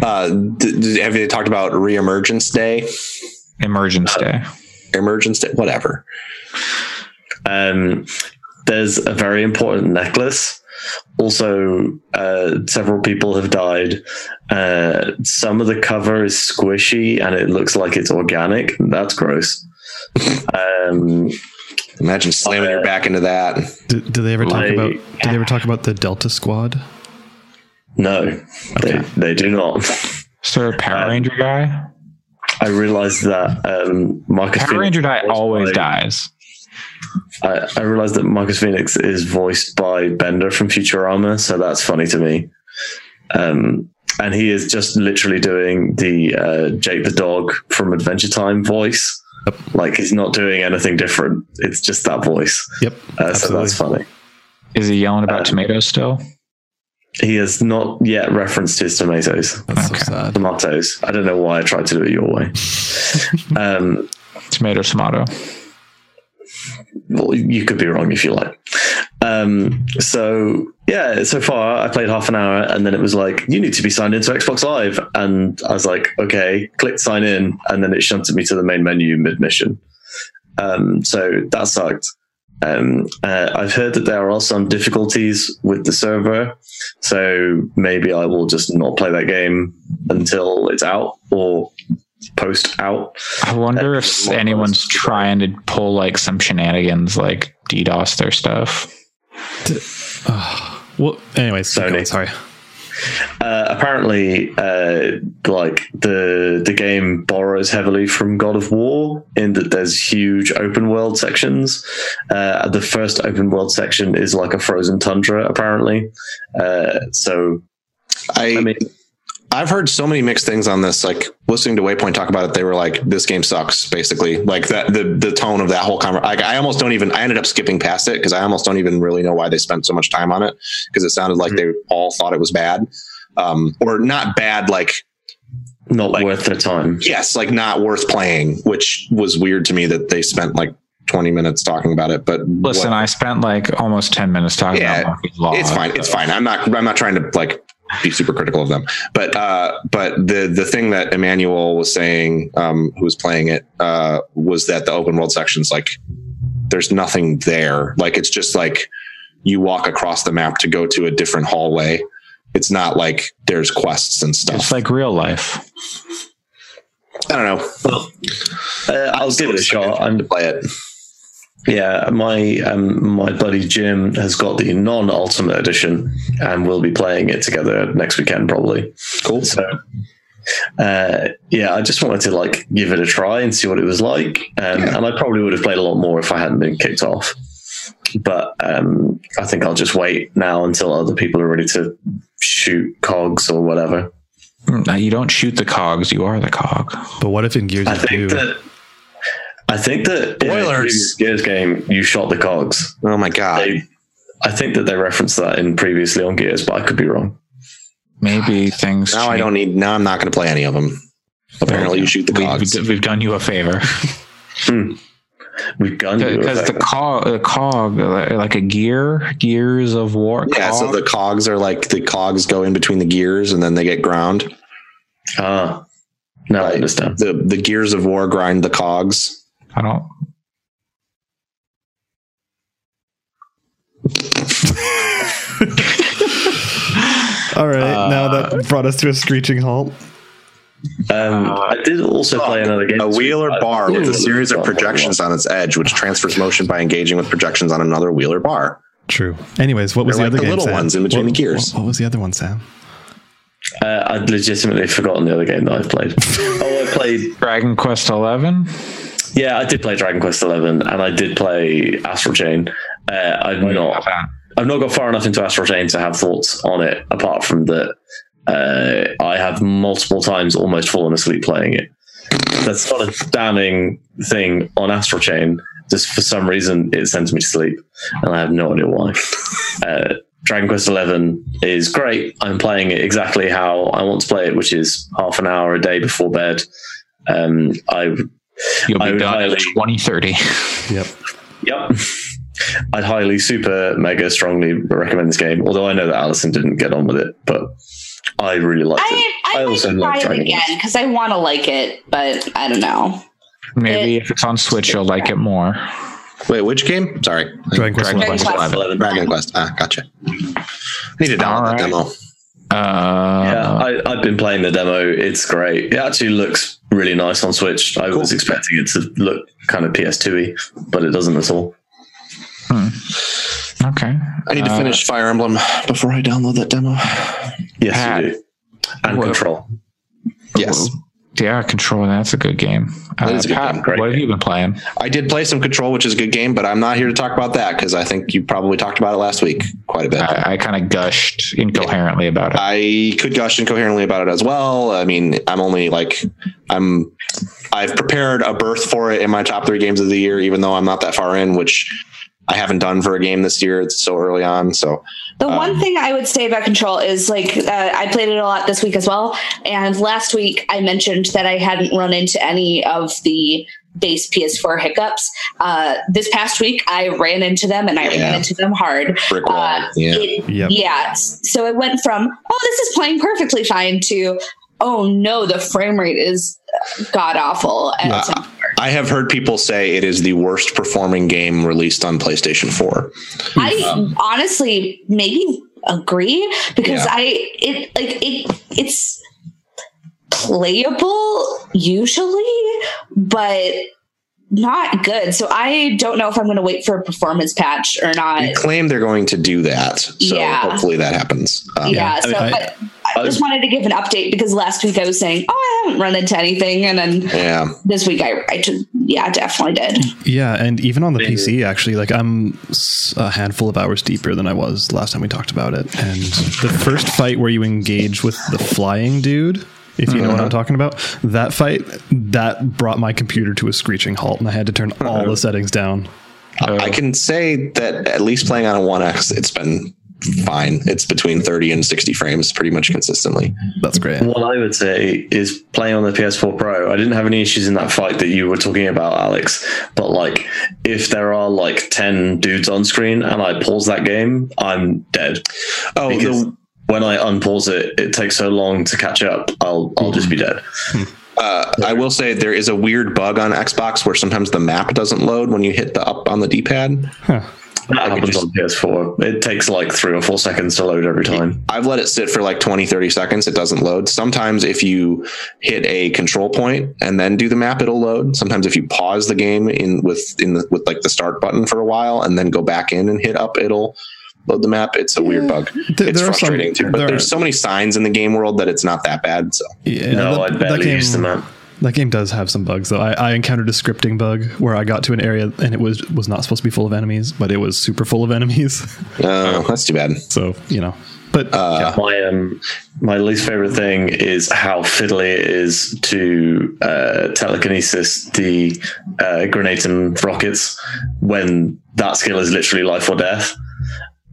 Uh, d- d- have you talked about reemergence day? Emergence Day. Emergence day? Whatever. Um, there's a very important necklace. Also, uh, several people have died. Uh, some of the cover is squishy and it looks like it's organic. That's gross. um, Imagine slamming Uh, your back into that. did, did they ever talk like- about? Did they ever talk about the Delta Squad? no, they, they do not. Is there a Power Uh, Ranger guy? I realized that um, Marcus Power Fenix Ranger guy always by- dies. I, I realized that Marcus Fenix is voiced by Bender from Futurama, so that's funny to me. Um, and he is just literally doing the uh, Jake the dog from Adventure Time voice. Like he's not doing anything different. It's just that voice. Yep. Uh, so that's funny. Is he yelling about Uh, tomatoes still? He has not yet referenced his tomatoes, That's Okay. so sad. tomatoes. I don't know why I tried to do it your way. um, Tomato, tomato. well, you could be wrong if you like. Um, so yeah, so far I played half an hour and then it was like, you need to be signed into Xbox Live. And I was like, okay, click sign in. And then it shunted me to the main menu mid mission. Um, so that sucked. Um, uh, I've heard that there are some difficulties with the server. So maybe I will just not play that game until it's out or post out. I wonder if anyone's close. trying to pull like some shenanigans, like DDoS their stuff. Well, anyways, Sony. going, sorry. Uh, apparently, uh, like the the game borrows heavily from God of War in that there's huge open world sections. Uh, the first open world section is like a frozen tundra, apparently. Uh, so I, I mean, I've heard so many mixed things on this. Like listening to Waypoint talk about it, they were like, "This game sucks." Basically, like that the the tone of that whole conversation. Like, I almost don't even. I ended up skipping past it because I almost don't even really know why they spent so much time on it because it sounded like they all thought it was bad, um, or not bad. Like not Like- worth their time. yes, like not worth playing, which was weird to me that they spent like twenty minutes talking about it. But Listen, what- I spent like almost ten minutes talking Yeah, about Morphies Law. it's fine. It's fine. I'm not. I'm not trying to like be super critical of them. But uh, but the the thing that Emmanuel was saying, um, who was playing it, uh, was that the open world sections like there's nothing there. Like it's just like you walk across the map to go to a different hallway. It's not like there's quests and stuff. It's like real life. I don't know. Uh, I'll give it a shot. I'm to play it. Yeah, my um, my buddy Jim has got the non-ultimate edition, and we'll be playing it together next weekend probably. Cool. So, uh, yeah, I just wanted to like give it a try and see what it was like, um, and I probably would have played a lot more if I hadn't been kicked off. But um, I think I'll just wait now until other people are ready to shoot cogs or whatever. Now, you don't shoot the cogs; you are the cog. But what if in Gears I of think Two? that. I think that in Spoilers. previous Gears game, you shot the cogs. Oh my god. They, I think that they referenced that in previously on Gears, but I could be wrong. Maybe things. now I don't need. Now I'm not going to play any of them. Apparently, you shoot the cogs. we- We've done you a favor. with gun you Because the effect. cog, the cog, like a gear, gears of war. Yeah, so the cogs are like the cogs go in between the gears and then they get ground. ah, now I Right. understand. The the gears of war grind the cogs. I don't. All right, now Uh, that brought us to a screeching halt. Um, I did also play another game. A this wheel or bar with a series of projections on its edge, which transfers motion by engaging with projections on another wheel or bar. True. Anyways, what was They're the like other the game? little Sam? ones in between What- the gears. What, what was the other one, Sam? Uh, I'd legitimately forgotten the other game that I've played. oh, I played. Dragon Quest Eleven. Yeah, I did play Dragon Quest Eleven, and I did play Astral Chain. Uh, I've not. I've not got far enough into Astral Chain to have thoughts on it, apart from that uh, I have multiple times almost fallen asleep playing it. That's not a damning thing on Astral Chain. Just for some reason, it sends me to sleep, and I have no idea why. Uh, Dragon Quest Eleven is great. I'm playing it exactly how I want to play it, which is half an hour a day before bed. Um, I You'll I be would done in highly- 2030. Yep. Yep. I'd highly, super, mega strongly recommend this game. Although I know that Allison didn't get on with it, but I really liked it. I, I, I also try love it Dragon again Quest. because I want to like it, but I don't know. Maybe if it's on Switch, you'll like it more. Wait, which game? Sorry. Dragon Quest. Dragon Quest Quest. 11. Dragon Quest. Ah, gotcha. I need to download All that demo. Uh, yeah, I, I've been playing the demo. It's great. It actually looks really nice on Switch. I was expecting it to look kind of PS2y, but it doesn't at all. okay. I need to Uh, finish Fire Emblem before I download that demo. Yes, Pat. you do. And Well- Control. Yes. Yeah, Control. That's a good game. Uh, a good Pat, game. What have game. you been playing? I did play some Control, which is a good game, but I'm not here to talk about that because I think you probably talked about it last week quite a bit. I, I kind of gushed incoherently about it. I could gush incoherently about it as well. I mean, I'm only like I'm I've prepared a berth for it in my top three games of the year, even though I'm not that far in, which I haven't done for a game this year. It's so early on. So The Um, one thing I would say about Control is like uh, I played it a lot this week as well, and last week I mentioned that I hadn't run into any of the base PS4 hiccups. Uh, this past week I ran into them, and I Yeah. ran into them hard. brick wall. Uh, yeah. it- Yep. yeah. So it went from oh this is playing perfectly fine to oh no the frame rate is god awful. And Uh, so- I have heard people say it is the worst performing game released on PlayStation 4. I honestly maybe agree because Yeah. I it like it it's playable usually, but not good. So I don't know if I'm going to wait for a performance patch or not. They claim they're going to do that. So Yeah. hopefully that happens. Um, yeah, I so mean, I- but I just wanted to give an update because last week I was saying, "Oh, I haven't run into anything," and then Yeah. this week I, I just, yeah, definitely did. Yeah, and even on the Maybe. PC, actually, like I'm a handful of hours deeper than I was last time we talked about it. And the first fight where you engage with the flying dude, if you know what I'm uh-huh. talking about, that fight that brought my computer to a screeching halt, and I had to turn all the uh-huh. settings down. I can say that at least playing on a 1X, it's been fine. It's between 30 and 60 frames pretty much consistently. That's great. What I would say is playing on the PS4 Pro. I didn't have any issues in that fight that you were talking about, Alex. But like, if there are like ten dudes on screen and I pause that game, I'm dead. Oh, Because the, when I unpause it, it takes so long to catch up. I'll I'll just be dead. uh, I will say there is a weird bug on Xbox where sometimes the map doesn't load when you hit the up on the D-pad. That happens on PS4. It takes like three or four seconds to load every time. I've let it sit for like 20, 30 seconds. It doesn't load. Sometimes if you hit a control point and then do the map, it'll load. Sometimes if you pause the game in with in the with like the start button for a while and then go back in and hit up, it'll load the map. It's a weird bug. There- it's there are some- frustrating too. But there there's are- so many signs in the game world that it's not that bad. So Yeah, no, that- I barely that game, use the map. That game does have some bugs though. I, I encountered a scripting bug where I got to an area and it was was not supposed to be full of enemies, but it was super full of enemies. uh, that's too bad. so you know, but yeah. My um, my least favorite thing is how fiddly it is to uh, telekinesis the uh, grenades and rockets when that skill is literally life or death,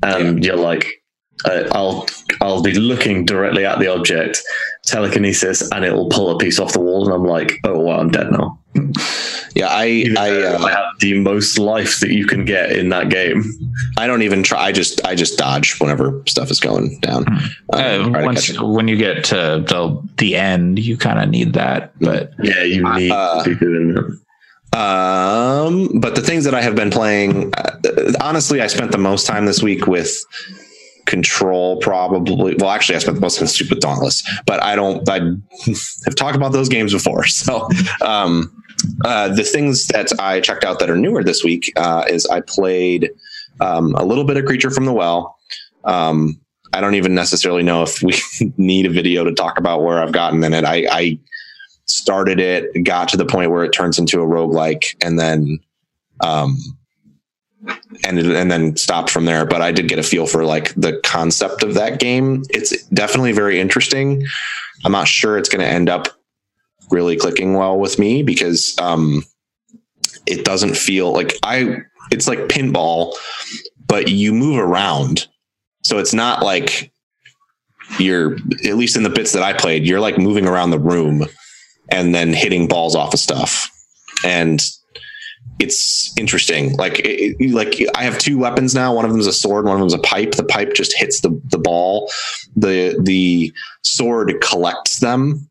and you're like, uh, I'll I'll be looking directly at the object, telekinesis, and it will pull a piece off the wall, and I'm like, oh wow, I'm dead now. Yeah, I I uh, I have the most life that you can get in that game. I don't even try. I just I just dodge whenever stuff is going down. Uh, Um, try once when you get to the the end, you kind of need that. But Yeah, you need Uh, to be doing it. Um, but the things that I have been playing, uh, honestly, I spent the most time this week with Control. Probably, well, actually, I spent the most time this week with Dauntless. But I don't. I have talked about those games before. So, um, uh, the things that I checked out that are newer this week uh, is I played um, a little bit of Creature from the Well. Um, I don't even necessarily know if we need a video to talk about where I've gotten in it. I, I started it, got to the point where it turns into a roguelike, and then um and and then stopped from there. But I did get a feel for like the concept of that game. It's definitely very interesting. I'm not sure it's going to end up really clicking well with me because um it doesn't feel like I it's like pinball, but you move around. So it's not like you're at least in the bits that I played, you're like moving around the room and then hitting balls off of stuff. And it's interesting. Like, it, like I have two weapons now. One of them is a sword. One of them is a pipe. The pipe just hits the, the ball. The, the sword collects them.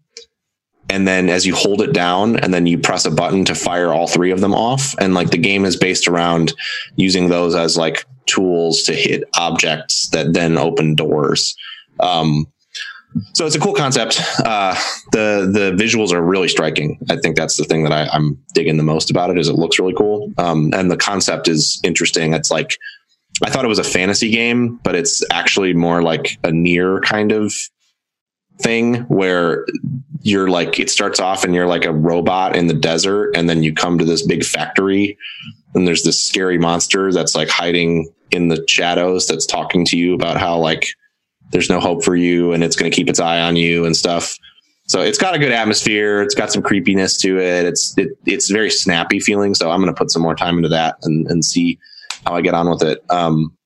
And then as you hold it down and then you press a button to fire all three of them off. And like the game is based around using those as like tools to hit objects that then open doors. Um, so it's a cool concept. Uh, the the visuals are really striking. I think that's the thing that I, I'm digging the most about it. Is it looks really cool, um, and the concept is interesting. It's like I thought it was a fantasy game, but it's actually more like a near kind of thing where you're like it starts off and you're like a robot in the desert, and then you come to this big factory, and there's this scary monster that's like hiding in the shadows that's talking to you about how like there's no hope for you and it's going to keep its eye on you and stuff. So it's got a good atmosphere. It's got some creepiness to it. It's it, it's very snappy feeling. So I'm going to put some more time into that and, and see how I get on with it. Um,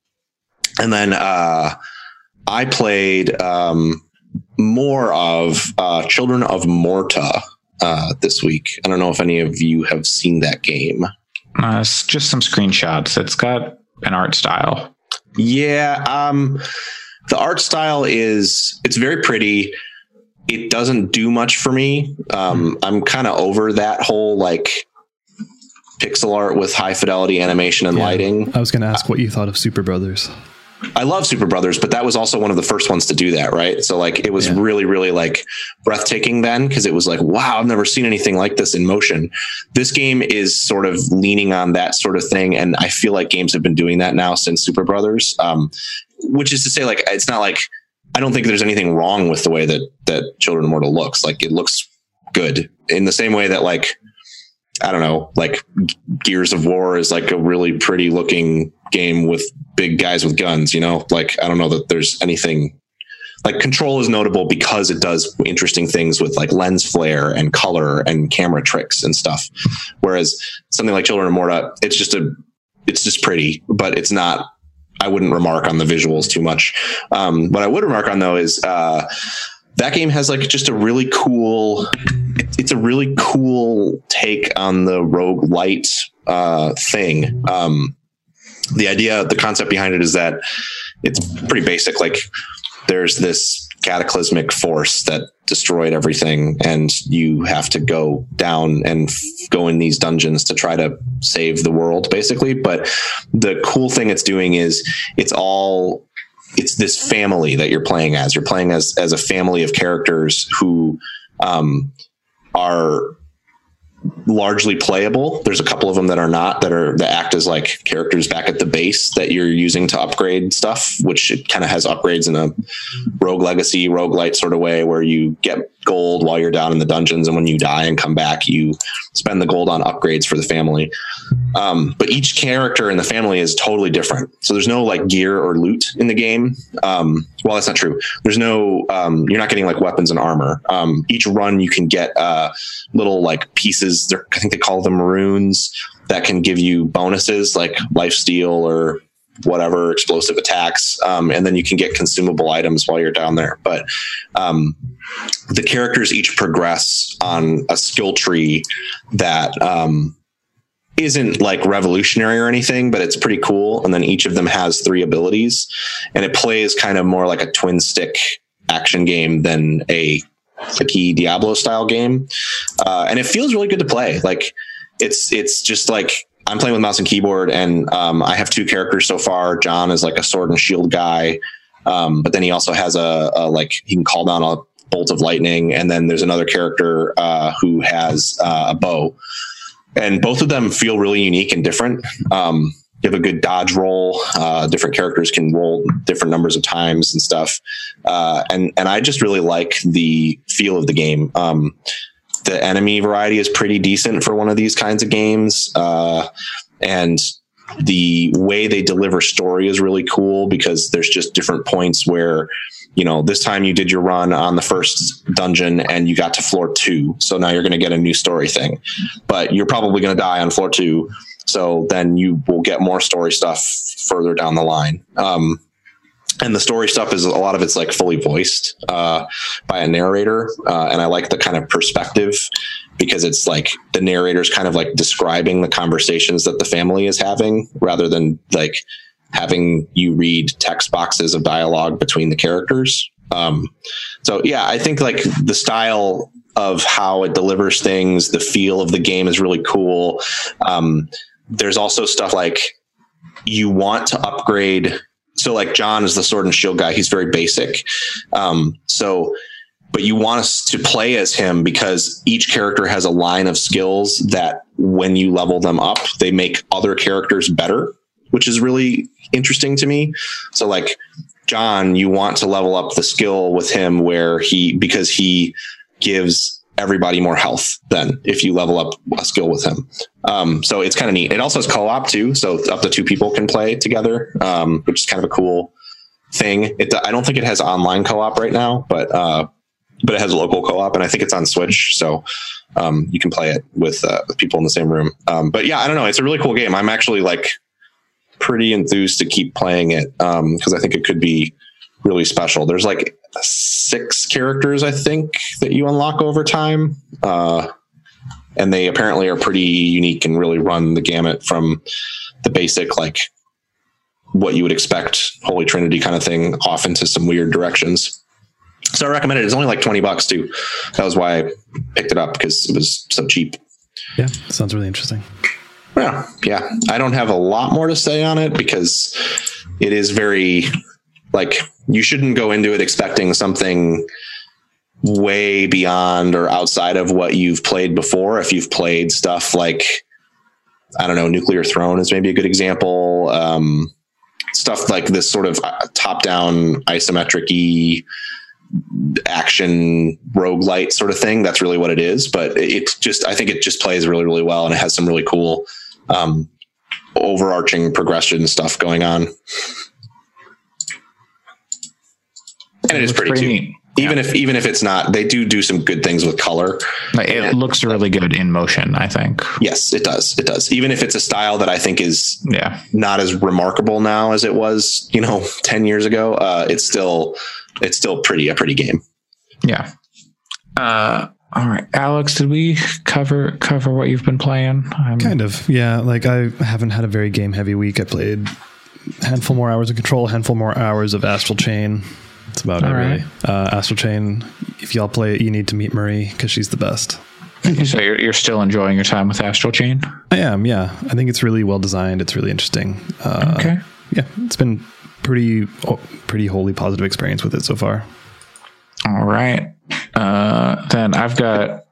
and then uh, I played um, more of uh, Children of Morta uh, this week. I don't know if any of you have seen that game. uh, it's just some screenshots. It's got an art style. Yeah, um, the art style is it's very pretty. It doesn't do much for me. Um, I'm kind of over that whole like pixel art with high fidelity animation and Yeah. lighting. I was going to ask what you thought of Superbrothers. I love Superbrothers, but that was also one of the first ones to do that, right? So like it was Yeah. really, really like breathtaking then because it was like, wow, I've never seen anything like this in motion. This game is sort of leaning on that sort of thing, and I feel like games have been doing that now since Superbrothers. Um, which is to say, like it's not like I don't think there's anything wrong with the way that that Children of Morta looks. Like it looks good in the same way that like I don't know, like Gears of War is like a really pretty looking game with big guys with guns, you know? Like I don't know that there's anything like Control is notable because it does interesting things with like lens flare and color and camera tricks and stuff. Whereas something like Children of Morta, it's just a it's just pretty, but it's not I wouldn't remark on the visuals too much. Um, what I would remark on though is uh, that game has like just a really cool it's a really cool take on the roguelite uh, thing. Um, the idea, the concept behind it is that it's pretty basic. Like there's this cataclysmic force that destroyed everything, and you have to go down and f- go in these dungeons to try to save the world, basically. But the cool thing it's doing is it's all it's this family that you're playing as. You're playing as as a family of characters who um, are largely playable. There's a couple of them that are not that are that act as like characters back at the base that you're using to upgrade stuff, which kind of has upgrades in a rogue legacy, roguelite sort of way where you get gold while you're down in the dungeons and when you die and come back you spend the gold on upgrades for the family. Um, but each character in the family is totally different. So there's no like gear or loot in the game. Um, well, that's not true. There's no, um, you're not getting like weapons and armor. Um, each run you can get uh, little like pieces. I think they call them runes that can give you bonuses like life steal or whatever explosive attacks, um, and then you can get consumable items while you're down there. But um, the characters each progress on a skill tree that um, isn't like revolutionary or anything, but it's pretty cool. And then each of them has three abilities, and it plays kind of more like a twin stick action game than a clicky Diablo style game. Uh, and it feels really good to play. Like it's it's just like I'm playing with mouse and keyboard, and um, I have two characters so far. John is like a sword and shield guy, um, but then he also has a, a, like he can call down a bolt of lightning, and then there's another character uh, who has uh, a bow, and both of them feel really unique and different. Um, you have a good dodge roll. Uh, different characters can roll different numbers of times and stuff, uh, and and I just really like the feel of the game. Um, the enemy variety is pretty decent for one of these kinds of games. Uh, and the way they deliver story is really cool because there's just different points where, you know, this time you did your run on the first dungeon and you got to floor two. So now you're going to get a new story thing, but you're probably going to die on floor two. So then you will get more story stuff further down the line. Um, and the story stuff is a lot of it's like fully voiced uh, by a narrator uh, and i like the kind of perspective because it's like the narrator's kind of like describing the conversations that the family is having rather than like having you read text boxes of dialogue between the characters. Um, so yeah i think like the style of how it delivers things the feel of the game is really cool. Um, there's also stuff like you want to upgrade so like John is the sword and shield guy. He's very basic. Um, so, but you want us to play as him because each character has a line of skills that when you level them up, they make other characters better, which is really interesting to me. So like John, you want to level up the skill with him where he, because he gives everybody more health then if you level up a skill with him. Um, so it's kind of neat. It also has co-op too, so up to two people can play together, um, which is kind of a cool thing. It, I don't think it has online co-op right now, but uh, but it has local co-op, and I think it's on Switch, so um, you can play it with, uh, with people in the same room. Um, but yeah, I don't know. It's a really cool game. I'm actually like pretty enthused to keep playing it because I think it could be really special. There's like six characters, I think, that you unlock over time. Uh, and they apparently are pretty unique and really run the gamut from the basic, like what you would expect, Holy Trinity kind of thing, off into some weird directions. So I recommend it. It's only like 20 bucks too. That was why I picked it up because it was so cheap. Yeah, sounds really interesting. Yeah, yeah. I don't have a lot more to say on it because it is very like you shouldn't go into it expecting something way beyond or outside of what you've played before. If you've played stuff like, I don't know, Nuclear Throne is maybe a good example. Um, stuff like this sort of uh, top down isometric action roguelite sort of thing. That's really what it is. But it just, I think it just plays really, really well and it has some really cool, um, overarching progression stuff going on. And it is pretty, pretty neat. Even yeah. if even if it's not, they do do some good things with color. It and, looks really good in motion. I think. Yes, it does. It does. Even if it's a style that I think is yeah not as remarkable now as it was, you know, ten years ago. Uh, it's still it's still pretty a pretty game. Yeah. Uh, all right, Alex, did we cover cover what you've been playing? I'm, kind of, yeah. Like I haven't had a very game heavy week. I played a handful more hours of Control, a handful more hours of Astral Chain. That's about All it, right. really. Uh, Astral Chain. If y'all play it, you need to meet Marie because she's the best. so you're, you're still enjoying your time with Astral Chain? I am. Yeah, I think it's really well designed. It's really interesting. Uh, okay. Yeah, it's been pretty pretty wholly positive experience with it so far. All right. Uh, then I've got.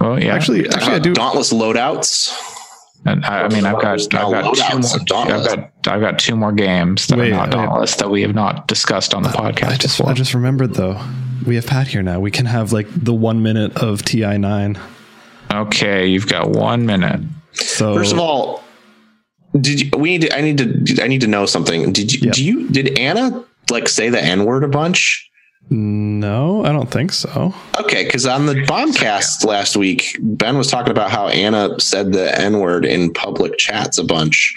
Well, yeah. Actually, actually, I do. Dauntless loadouts. And I, I mean, I've got, I've got, two more, I've got, I've got two more games that wait, are not Dauntless that we have not discussed on the podcast. I just, before. I just remembered though. We have Pat here now. We can have like the one minute of TI nine. Okay, you've got one minute. So first of all, did you, we need? To, I need to. I need to know something. Did you? Yeah. Do you? Did ana like say the N word a bunch? No, I don't think so. Okay, because on the bombcast last week, Ben was talking about how ana said the N word in public chats a bunch.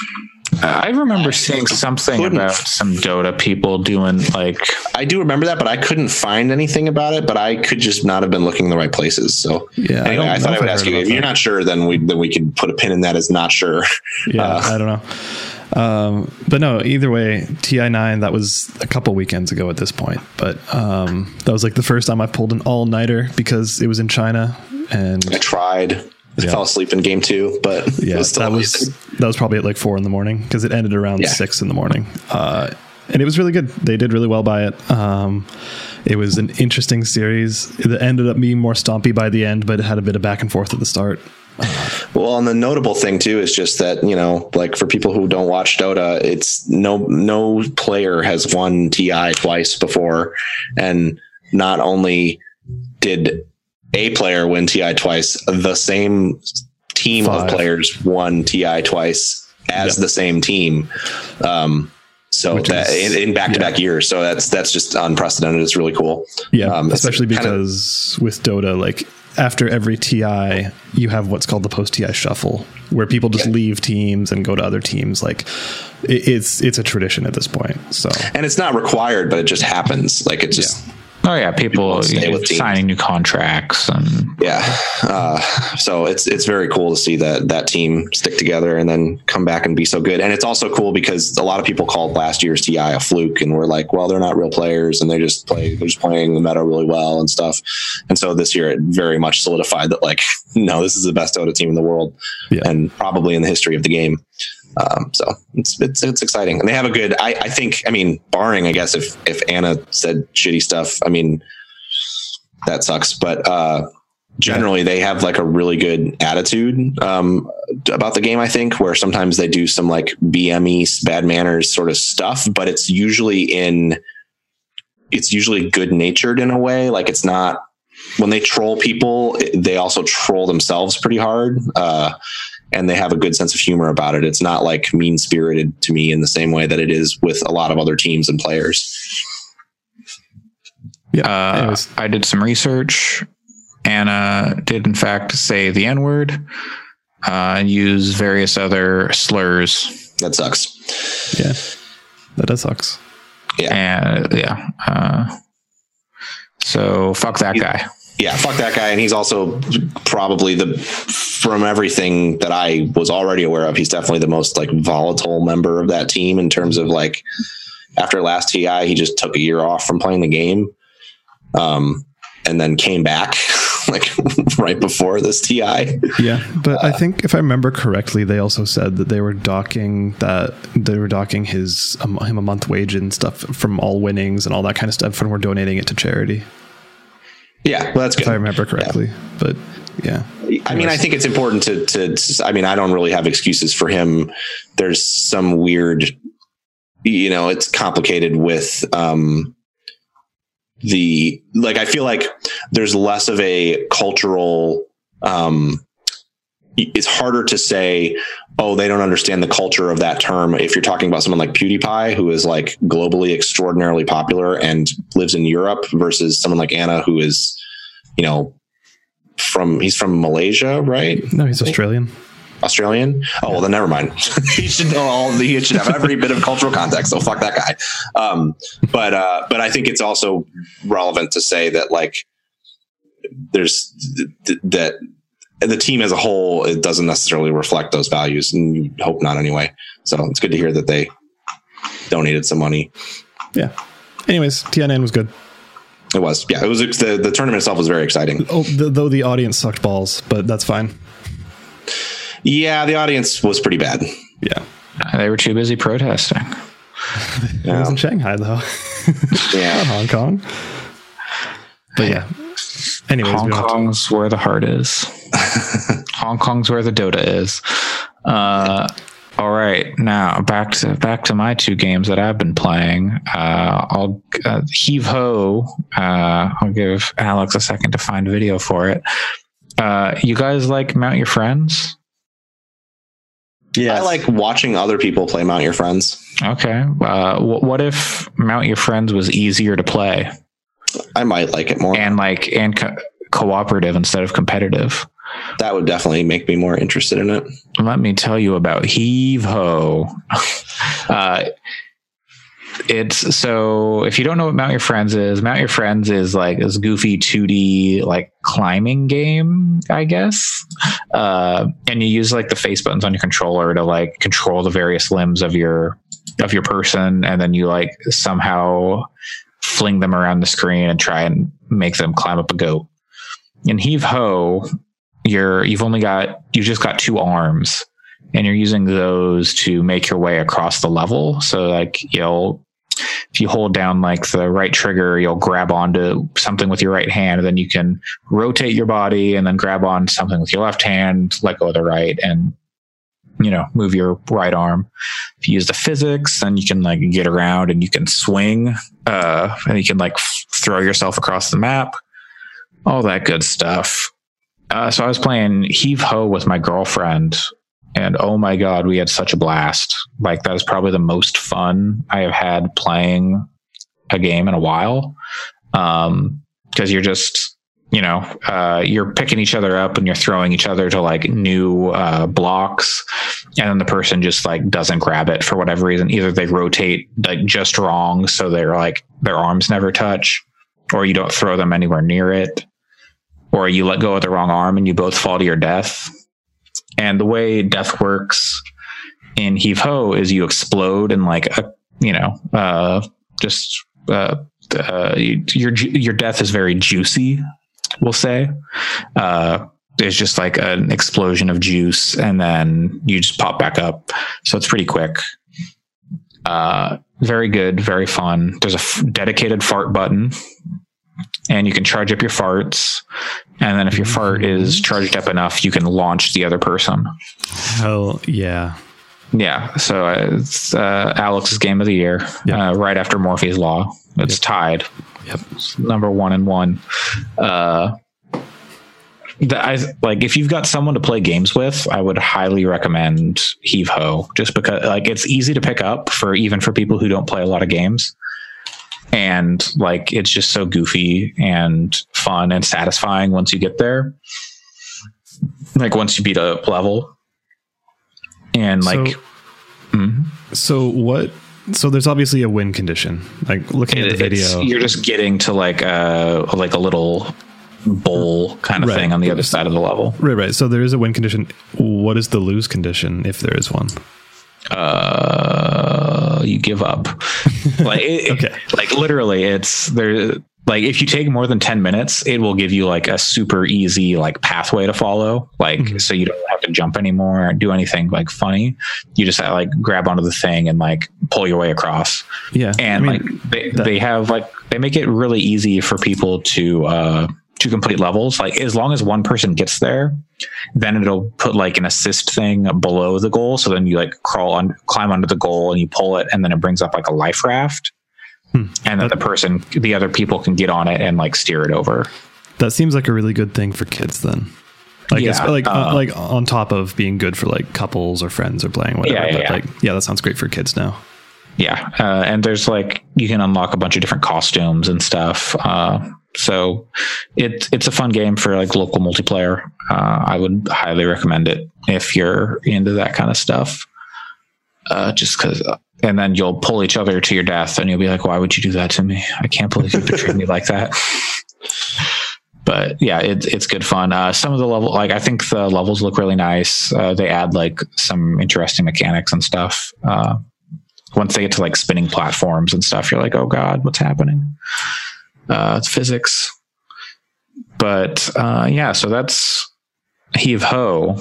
I remember seeing something couldn't- about some Dota people doing like I do remember that, but I couldn't find anything about it. But I could just not have been looking in the right places. So Yeah, I anyway, don't I, thought I would ask you. about If you're not sure, then we then we could put a pin in that as not sure. Yeah, Uh, I don't know. Um, but no, either way, TI9, that was a couple weekends ago at this point. But um, that was like the first time I pulled an all nighter because it was in China. And I tried. I Yeah. fell asleep in game two, but yeah, was that was that was probably at like four in the morning because it ended around Yeah. six in the morning. Uh, and it was really good. They did really well by it. Um, it was an interesting series. It ended up being more stompy by the end, but it had a bit of back and forth at the start. Well, and the notable thing too is just that you know, like for people who don't watch Dota, it's no no player has won TI twice before, and not only did a player win TI twice, the same team Five. of players won TI twice as Yep. the same team. Um, so Which that is- in, in back-to-back years, so that's that's just unprecedented. It's really cool. Yeah, Um, especially kind of- because with Dota, like after every TI, you have what's called the post TI shuffle, where people just Yeah. leave teams and go to other teams. Like it, it's it's a tradition at this point. So And it's not required, but it just happens. Like it just oh yeah, people won't stay you know, with signing new contracts and yeah uh, so it's it's very cool to see that that team stick together and then come back and be so good. And it's also cool because a lot of people called last year's ti a fluke and we're like well they're not real players and they just play they're just playing the meta really well and stuff. And so this year it very much solidified that like no this is the best dota team in the world Yeah. and probably in the history of the game um, so it's, it's it's exciting, and they have a good. I, I think. I mean, barring I guess if if ana said shitty stuff, I mean, that sucks. But uh, generally, they have like a really good attitude um, about the game. I think where sometimes they do some like BME bad manners sort of stuff, but it's usually in. It's usually good natured in a way. Like it's not when they troll people, they also troll themselves pretty hard. Uh, and they have a good sense of humor about it. It's not like mean spirited to me in the same way that it is with a lot of other teams and players. yeah. Uh, I did some research. ana did, in fact, say the N word uh, and use various other slurs. That sucks. yeah, that does sucks. Yeah, and yeah. Uh, so fuck that guy. Yeah, fuck that guy. And he's also probably the, from everything that I was already aware of, he's definitely the most like volatile member of that team in terms of like after last TI, he just took a year off from playing the game. Um, and then came back like right before this TI. Yeah, but I think if I remember correctly, they also said that they were docking that they were docking his um, him a month wage and stuff from all winnings and all that kind of stuff, and we're donating it to charity. Yeah, well, that's good. If I remember correctly, but yeah, I mean, I think it's important to, to, I mean, I don't really have excuses for him. There's some weird, you know, it's complicated with, um, the, like, I feel like there's less of a cultural, um, it's harder to say, oh, they don't understand the culture of that term. If you're talking about someone like PewDiePie, who is like globally extraordinarily popular and lives in Europe versus someone like ana, who is, you know, from he's from Malaysia, right? no, he's Australian. Australian. Oh well, then never mind. he should know all. The, he should have every bit of cultural context. So fuck that guy. Um, but uh, but I think it's also relevant to say that like there's th- th- that the team as a whole it doesn't necessarily reflect those values, and you hope not anyway. So it's good to hear that they donated some money. Yeah. Anyways, TI9 was good. It was yeah. It was the the tournament itself was very exciting. Oh, th- though the audience sucked balls, but that's fine. Yeah, the audience was pretty bad. Yeah, They were too busy protesting. it was in Shanghai though, Yeah. not Hong Kong. But yeah. Anyways, Hong we don't have to- Kong's where the heart is. Hong Kong's where the Dota is. Uh, all right, now back to back to my two games that I've been playing. Uh, I'll uh, heave ho. Uh, I'll give Alex a second to find video for it. Uh, you guys like Mount Your Friends? Yeah, I like watching other people play Mount Your Friends. Okay. Uh, wh- what if Mount Your Friends was easier to play I might like it more. and like and co- cooperative instead of competitive? That would definitely make me more interested in it. let me tell you about Heave Ho. uh, it's so if you don't know what Mount Your Friends is, Mount Your Friends is like this goofy 2D like climbing game, I guess. Uh, and you use like the face buttons on your controller to like control the various limbs of your of your person, and then you like somehow fling them around the screen and try and make them climb up a goat. In Heave Ho, you're you've only got you've just got two arms and you're using those to make your way across the level. So like you'll if you hold down like the right trigger you'll grab onto something with your right hand and then you can rotate your body and then grab on something with your left hand let go of the right and you know move your right arm. If you use the physics then you can like get around and you can swing uh and you can like f- throw yourself across the map. All that good stuff uh, so I was playing Heave Ho with my girlfriend, and oh my god, we had such a blast! Like that is probably the most fun I have had playing a game in a while. Um, because you're just you know uh, you're picking each other up and you're throwing each other to like new uh, blocks, and then the person just like doesn't grab it for whatever reason. Either they rotate like just wrong, so they're like their arms never touch, or you don't throw them anywhere near it or you let go of the wrong arm and you both fall to your death. And the way death works in Heave Ho is you explode and like a, you know, uh, just uh, uh, your your death is very juicy. We'll say uh, there's just like an explosion of juice, and then you just pop back up. So it's pretty quick. Uh, very good, very fun. There's a f- dedicated fart button and you can charge up your farts. And then if your fart is charged up enough, you can launch the other person. Hell yeah. Yeah. So it's uh, Alex's game of the year, Yeah. uh, right after Morphies Law. It's tied. Yep. It's number one and one. Uh, the, I, like if you've got someone to play games with, I would highly recommend Heave Ho, just because like it's easy to pick up for even for people who don't play a lot of games and like it's just so goofy and fun and satisfying once you get there like once you beat a level and like So- Mhm. So what? So there's obviously a win condition. Like looking at the video. you're just getting to like a like a little bowl kind of Right. thing on the other side of the level Right, right. So there is a win condition. What is the lose condition if there is one? uh you give up like it, Okay. like literally it's there like if you take more than 10 minutes it will give you like a super easy like pathway to follow like Mhm. so you don't have to jump anymore or do anything like funny you just uh, like grab onto the thing and like pull your way across Yeah. and I mean, like they, that- they have like they make it really easy for people to uh to complete levels like as long as one person gets there then it'll put like an assist thing below the goal so then you like crawl on climb under the goal and you pull it and then it brings up like a life raft Hmm. and then the person the other people can get on it and like steer it over that seems like a really good thing for kids then. Like, Yeah, like, uh, uh, like on top of being good for like couples or friends or playing whatever. Yeah, yeah, but yeah. like, yeah, that sounds great for kids now. yeah uh, and there's like you can unlock a bunch of different costumes and stuff uh, so it, it's a fun game for like local multiplayer. Uh, i would highly recommend it if you're into that kind of stuff. Uh, just because and then you'll pull each other to your death and you'll be like why would you do that to me? I can't believe you betrayed me like that. But yeah it, it's good fun. Uh, some of the level like i think the levels look really nice. Uh, they add like some interesting mechanics and stuff. Uh, once they get to like spinning platforms and stuff, you're like, oh god, what's happening? Uh, it's physics. But uh, yeah, so that's Heave Ho.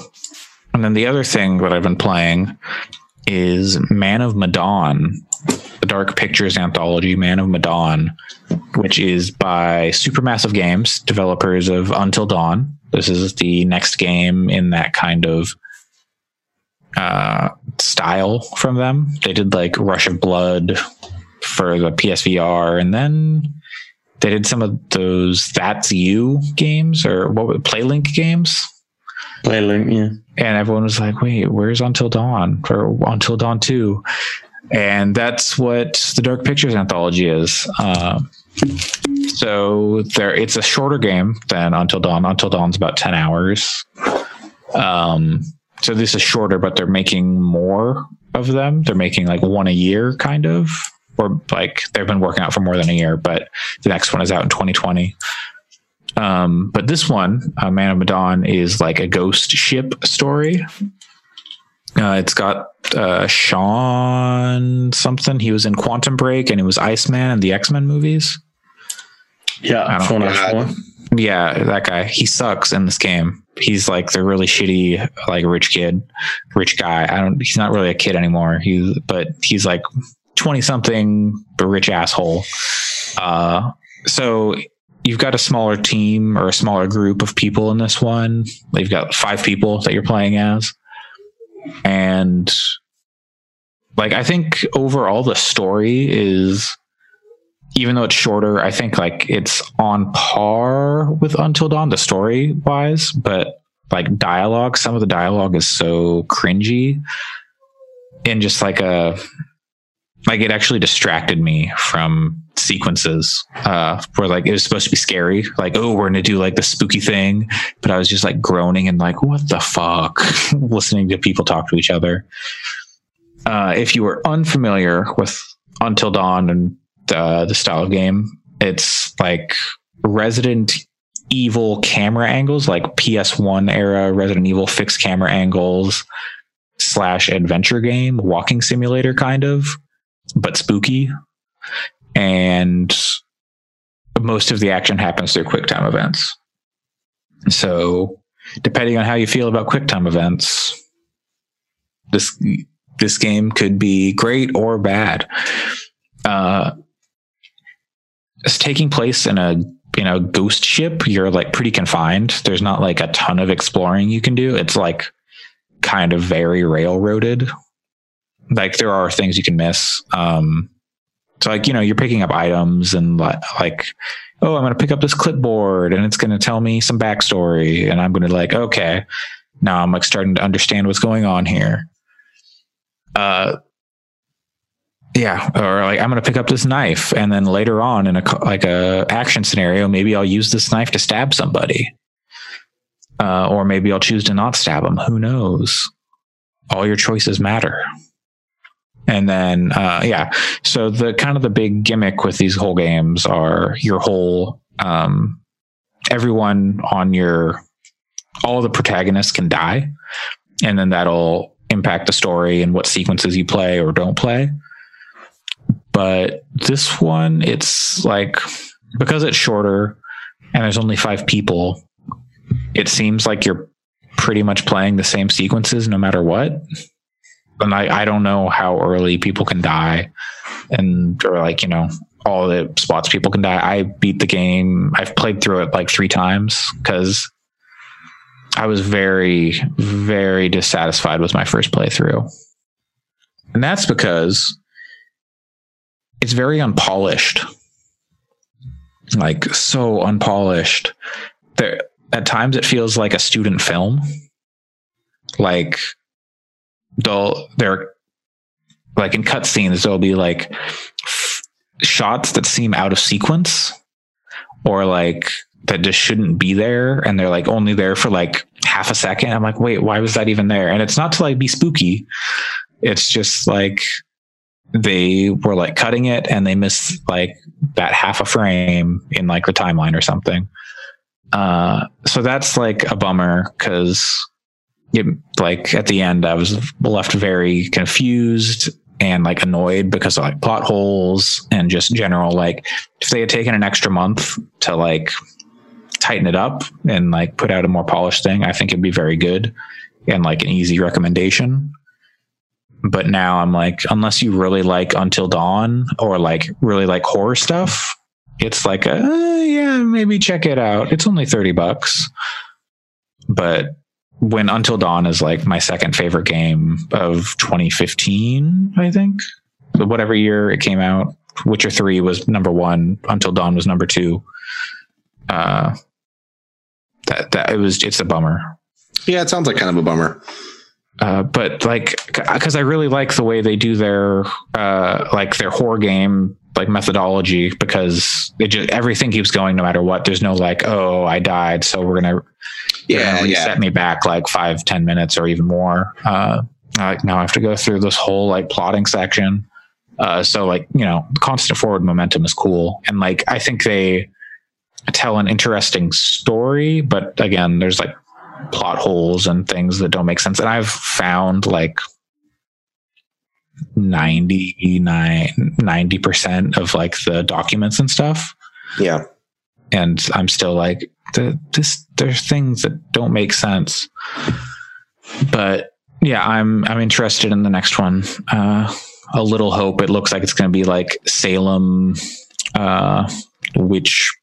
And then the other thing that I've been playing is Man of Medan, the Dark Pictures anthology, Man of Medan, which is by Supermassive Games, developers of Until Dawn. This is the next game in that kind of uh, style from them. They did like Rush of Blood for the PSVR, and then they did some of those That's You games or what were Playlink games. Playlink, yeah. And everyone was like, wait, where's Until Dawn or Until Dawn 2? And that's what the Dark Pictures anthology is. Um, so there, it's a shorter game than Until Dawn. Until Dawn's about ten hours. Um, so this is shorter, but they're making more of them. They're making like one a year, kind of, or like they've been working out for more than a year. But the next one is out in 2020. Um, but this one, uh, Man of Medan, is like a ghost ship story. Uh, it's got uh, Sean something. He was in Quantum Break and he was Iceman and the X Men movies. Yeah, I don't- Sean. Ashmore. Yeah, that guy. He sucks in this game. He's like the really shitty, like rich kid, rich guy. I don't. He's not really a kid anymore. He's but he's like twenty something, but rich asshole. Uh, so you've got a smaller team or a smaller group of people in this one. You've got five people that you're playing as, and like I think overall the story is even though it's shorter, I think like it's on par with Until Dawn, the story wise, but like dialogue, some of the dialogue is so cringy and just like a like it actually distracted me from sequences uh where like it was supposed to be scary. Like oh we're gonna do like the spooky thing. But i was just like groaning and like what the fuck? Listening to people talk to each other. Uh if you were unfamiliar with until dawn and uh, the style of game. It's like Resident Evil camera angles, like PS1 era Resident Evil fixed camera angles slash adventure game, walking simulator kind of, but spooky. And most of the action happens through QuickTime events. So, depending on how you feel about QuickTime events, this this game could be great or bad. Uh, it's taking place in a you know ghost ship you're like pretty confined there's not like a ton of exploring you can do it's like kind of very railroaded like there are things you can miss. Um so like you know you're picking up items and li- like oh i'm going to pick up this clipboard and it's going to tell me some backstory and i'm going to like okay now i'm like starting to understand what's going on here. Uh yeah or like i'm going to pick up this knife and then later on in a like a action scenario maybe i'll use this knife to stab somebody. Uh, or maybe i'll choose to not stab them who knows? All your choices matter and then uh, yeah. So the kind of the big gimmick with these whole games are your whole um, everyone on your all the protagonists can die. And then that'll impact the story and what sequences you play or don't play. But this one it's like because it's shorter and there's only five people it seems like you're pretty much playing the same sequences no matter what and I, I don't know how early people can die. And or like you know all the spots people can die. I beat the game. I've played through it like three times because i was very very dissatisfied with my first playthrough. And that's because it's very unpolished. Like so unpolished there at times it feels like a student film. Like they'll they're like in cutscenes there'll be like f- shots that seem out of sequence or like that just shouldn't be there and they're like only there for like half a second. I'm like wait why was that even there? And it's not to like be spooky. It's just like they were like cutting it and they missed like that half a frame in like the timeline or something. Uh, so that's like a bummer because it like at the end I was left very confused and like annoyed because of like plot holes and just general like if they had taken an extra month to like tighten it up and like put out a more polished thing, I think it'd be very good and like an easy recommendation but now I'm like, unless you really like Until Dawn or like really like horror stuff, it's like, uh, yeah, maybe check it out. It's only 30 bucks. But when Until Dawn is like my second favorite game of 2015, I think, but whatever year it came out, Witcher 3 was number one, Until Dawn was number two. Uh, that, that it was, it's a bummer. Yeah, it sounds like kind of a bummer. Uh, but like because i really like the way they do their uh, like their horror game like methodology because it just everything keeps going no matter what. There's no like, oh, I died, so we're gonna Yeah, gonna yeah. me back like five, ten minutes or even more. Uh, like now I have to go through this whole like plotting section. Uh, so like you know, constant forward momentum is cool, and like I think they tell an interesting story, but again, there's like plot holes and things that don't make sense. And I've found like 99 90% of like the documents and stuff Yeah. and I'm still like, the, this there's things that don't make sense. But yeah, I'm I'm interested in the next one. Uh, a little hope. It looks like it's going to be like Salem, uh, witch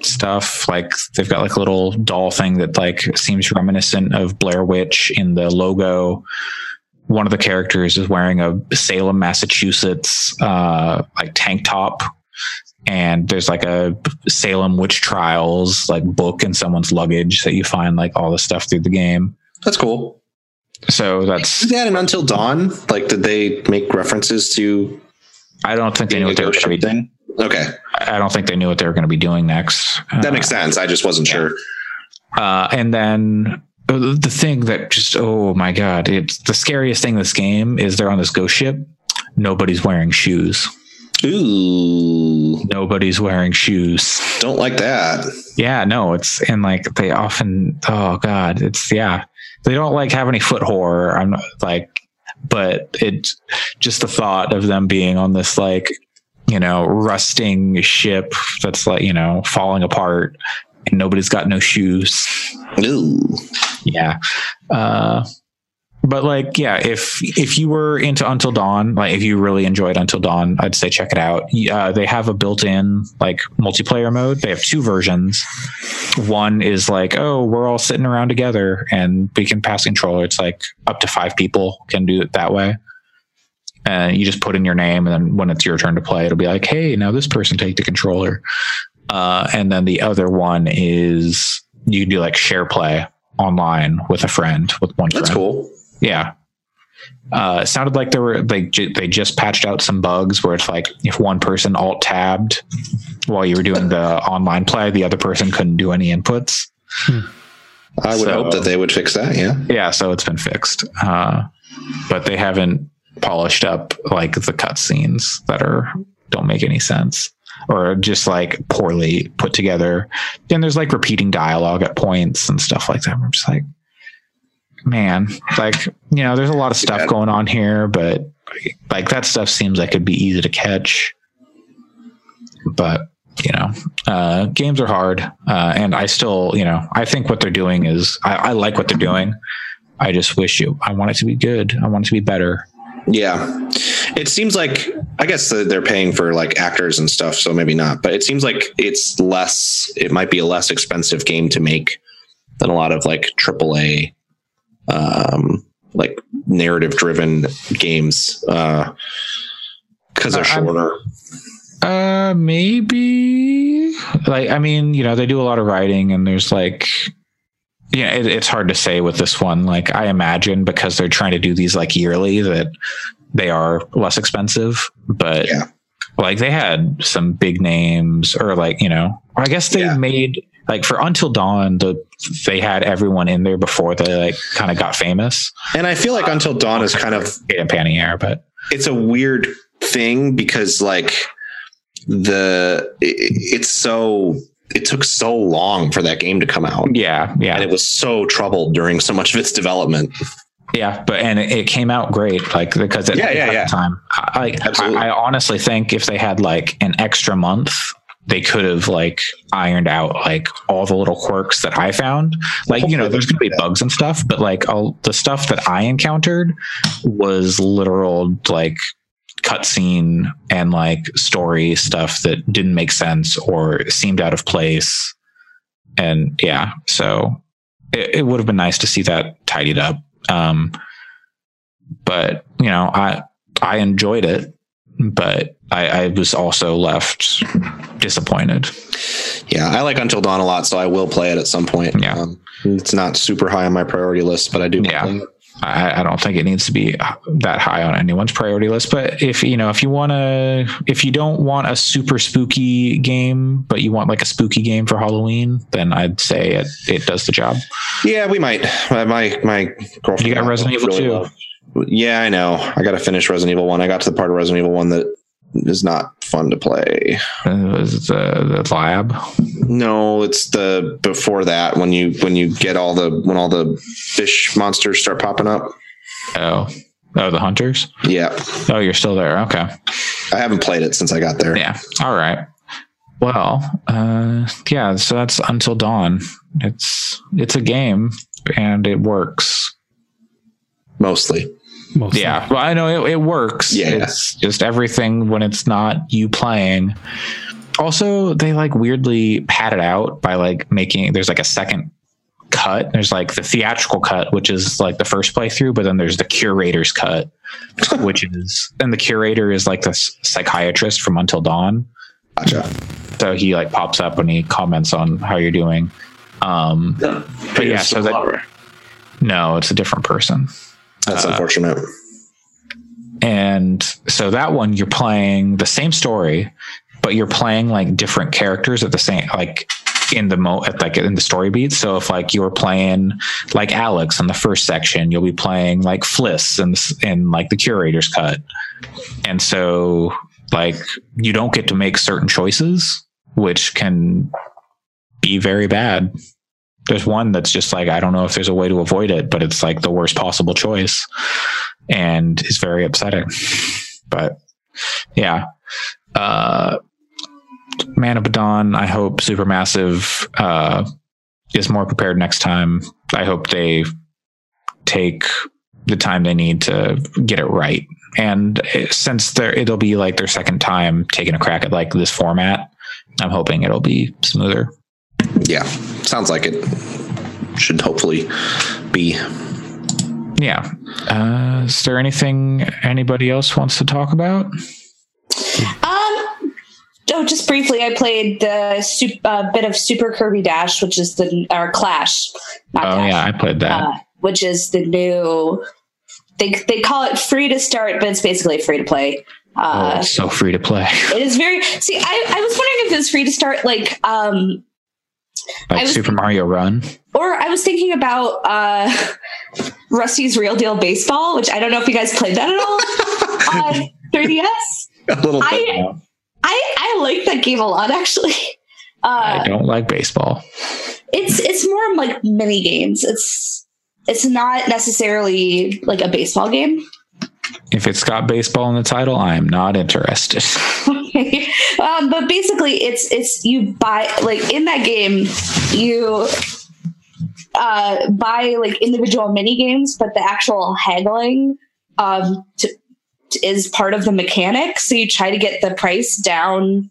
stuff. Like they've got like a little doll thing that like seems reminiscent of Blair Witch in the logo. One of the characters is wearing a Salem, Massachusetts, uh, like tank top and there's like a Salem witch trials like book in someone's luggage that you find like all the stuff through the game. That's cool. So that's that an Until Dawn? Like, did they make references to I don't think they knew what they were ghost going to be. Okay. I don't think they knew what they were going to be doing next. That Uh, makes sense. I just wasn't sure. Uh, and then the thing that just oh my god, it's the scariest thing in this game is they're on this ghost ship. Nobody's wearing shoes. Ooh. Nobody's wearing shoes. Don't like that. Yeah, no, it's and like they often oh god, it's yeah. They don't like have any foot horror. I'm not like but it just the thought of them being on this like, you know, rusting ship that's like, you know, falling apart and nobody's got no shoes. Ooh. Yeah. Uh but like yeah if if you were into until dawn like if you really enjoyed until dawn i'd say check it out. Uh, they have a built-in like multiplayer mode. They have two versions. One is like oh we're all sitting around together and we can pass controller. It's like up to five people can do it that way. And you just put in your name and then when it's your turn to play it'll be like hey now this person take the controller. Uh, and then the other one is you do like share play online with a friend with one That's friend cool. yeah. Uh, it sounded like they were they they just patched out some bugs where it's like if one person alt tabbed while you were doing the online play, the other person couldn't do any inputs. I would So- hope that they would fix that. Yeah. Yeah, so it's been fixed, uh, but they haven't polished up like the cutscenes that are don't make any sense or just like poorly put together. And there's like repeating dialogue at points and stuff like that. I'm just like, man, like you know, there's a lot of stuff Yeah. going on here, but like that stuff seems like it'd be easy to catch. But you know, uh, games are hard, uh, and I still, you know, I think what they're doing is I, I like what they're doing. I just wish you. I want it to be good. I want it to be better. Yeah. It seems like I guess they're paying for like actors and stuff, so maybe not. But it seems like it's less. It might be a less expensive game to make than a lot of like AAA, um, like narrative driven games, uh, because they're Uh, shorter. Uh, maybe. Like, I mean, you know, they do a lot of writing, and there's like, yeah, it, it's hard to say with this one. Like, I imagine because they're trying to do these like yearly that they are less expensive, but Yeah. like they had some big names, or like you know, I guess they Yeah. made like for Until Dawn, the they had everyone in there before they like kind of got famous. And I feel like uh, Until Dawn is kind of Yeah, Panier, but it's a weird thing because like the it, it's so it took so long for that game to come out. Yeah, yeah, and it was so troubled during so much of its development. Yeah, but and it, it came out great, like because at, Yeah, yeah, yeah. the time, I, I I honestly think if they had like an extra month, they could have like ironed out like all the little quirks that I found. Like you know, there's gonna be bugs and stuff, but like all the stuff that I encountered was literal like cutscene and like story stuff that didn't make sense or seemed out of place. And yeah, so it, it would have been nice to see that tidied up. Um, but you know, I I enjoyed it, but I, I was also left disappointed. yeah i like until dawn a lot so i will play it at some point Yeah. um, it's not super high on my priority list but i do Yeah. I, I don't think it needs to be that high on anyone's priority list. But if you know, if you want to, if you don't want a super spooky game, but you want like a spooky game for Halloween, then I'd say it, it does the job. Yeah, we might. My my girlfriend. You got Resident Evil really 2. loved- Yeah, I know. I got to finish Resident Evil One. I got to the part of Resident Evil One that is not fun to play. Uh, is it the, the lab? No, it's the before that when you when you get all the when all the fish monsters start popping up. Oh, oh, the hunters. Yeah, Oh, you're still there. Okay. I haven't played it since I got there. Yeah. All right. Well, uh, yeah. So that's Until Dawn. It's it's a game and it works. Mostly. Mostly. Yeah. Well, I know it, it works. Yeah. It's just everything when it's not you playing. Also, they like weirdly pad it out by like making there's like a second cut. There's like the theatrical cut, which is like the first playthrough, but then there's the curator's cut, which is and the curator is like the psychiatrist from Until Dawn. Gotcha. So he like pops up and he comments on how you're doing. Um, But yeah, so that- no, it's a different person. That's Uh, unfortunate. And so that one you're playing the same story, but you're playing like different characters at the same like in the mo at like in the story beats. So if like you were playing like Alex in the first section, you'll be playing like Fliss in this- in like the curator's cut. And so like you don't get to make certain choices, which can be very bad. There's one that's just like I don't know if there's a way to avoid it, but it's like the worst possible choice and is very upsetting. But yeah. Uh Man of Dawn, I hope Supermassive uh is more prepared next time. I hope they take the time they need to get it right. And since there it'll be like their second time taking a crack at like this format, I'm hoping it'll be smoother. Yeah, sounds like it should hopefully be. Yeah. Uh, is there anything anybody else wants to talk about? Um, oh, just briefly, I played the sup- uh, bit of Super Kirby Dash, which is the or Clash. Not Oh Dash, yeah, I played that. uh, which is the new. They they call it free to start, but it's basically free to play. oh, Uh, it's so free to play. It is very. See, I, I was wondering if it was free to start, like, um, I like Super Mario Run. or I was thinking about uh, Rusty's Real Deal Baseball, which I don't know if you guys played that at all on 3DS. A little bit. I I I like that game a lot, actually. I Uh, don't like baseball. it's it's more like mini games. It's it's not necessarily like a baseball game. If it's got baseball in the title, I am not interested. um, but basically, it's it's you buy like in that game you uh, buy like individual mini games, but the actual haggling um, to, to- is part of the mechanic. So you try to get the price down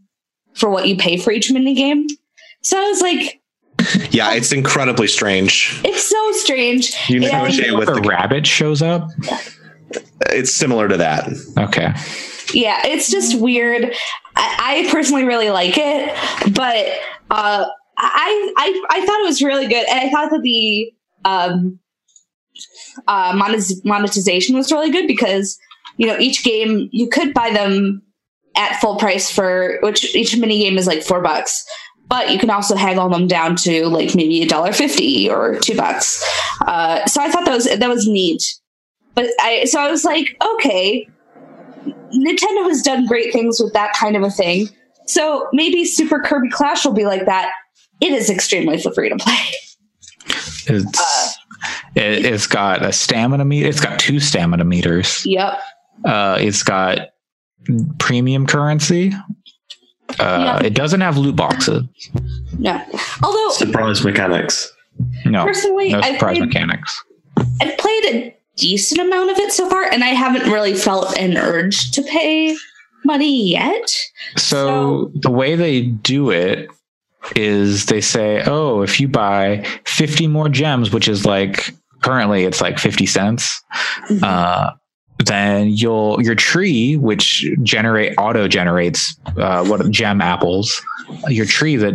for what you pay for each mini game. So I was like, Yeah, it's incredibly strange. it's so strange. You And- negotiate with the the. rabbit shows up. It's similar to that. Okay. Yeah it's just weird. I, I personally really like it but uh I, I i thought it was really good and i thought that the um uh monetiz- monetization was really good because you know each game you could buy them at full price for which each mini game is like four bucks but you can also haggle them down to like maybe a dollar fifty or two bucks. Uh so i thought that was that was neat. But i so i was like okay Nintendo has done great things with that kind of a thing. So maybe Super Kirby Clash will be like that. It is extremely free to play. It's Uh, it, it's got a stamina meter. It's got two stamina meters. Yep. Uh, it's got premium currency. Uh, Yeah. It doesn't have loot boxes. No. Although Surprise mechanics. No, personally, no I've surprise played, mechanics. I've played a decent amount of it so far, and I haven't really felt an urge to pay money yet. So the way they do it is they say, oh, if you buy 50 more gems, which is like currently it's like 50 cents, Mhm. uh, then you'll your tree, which generate auto generates uh, what gem apples, your tree that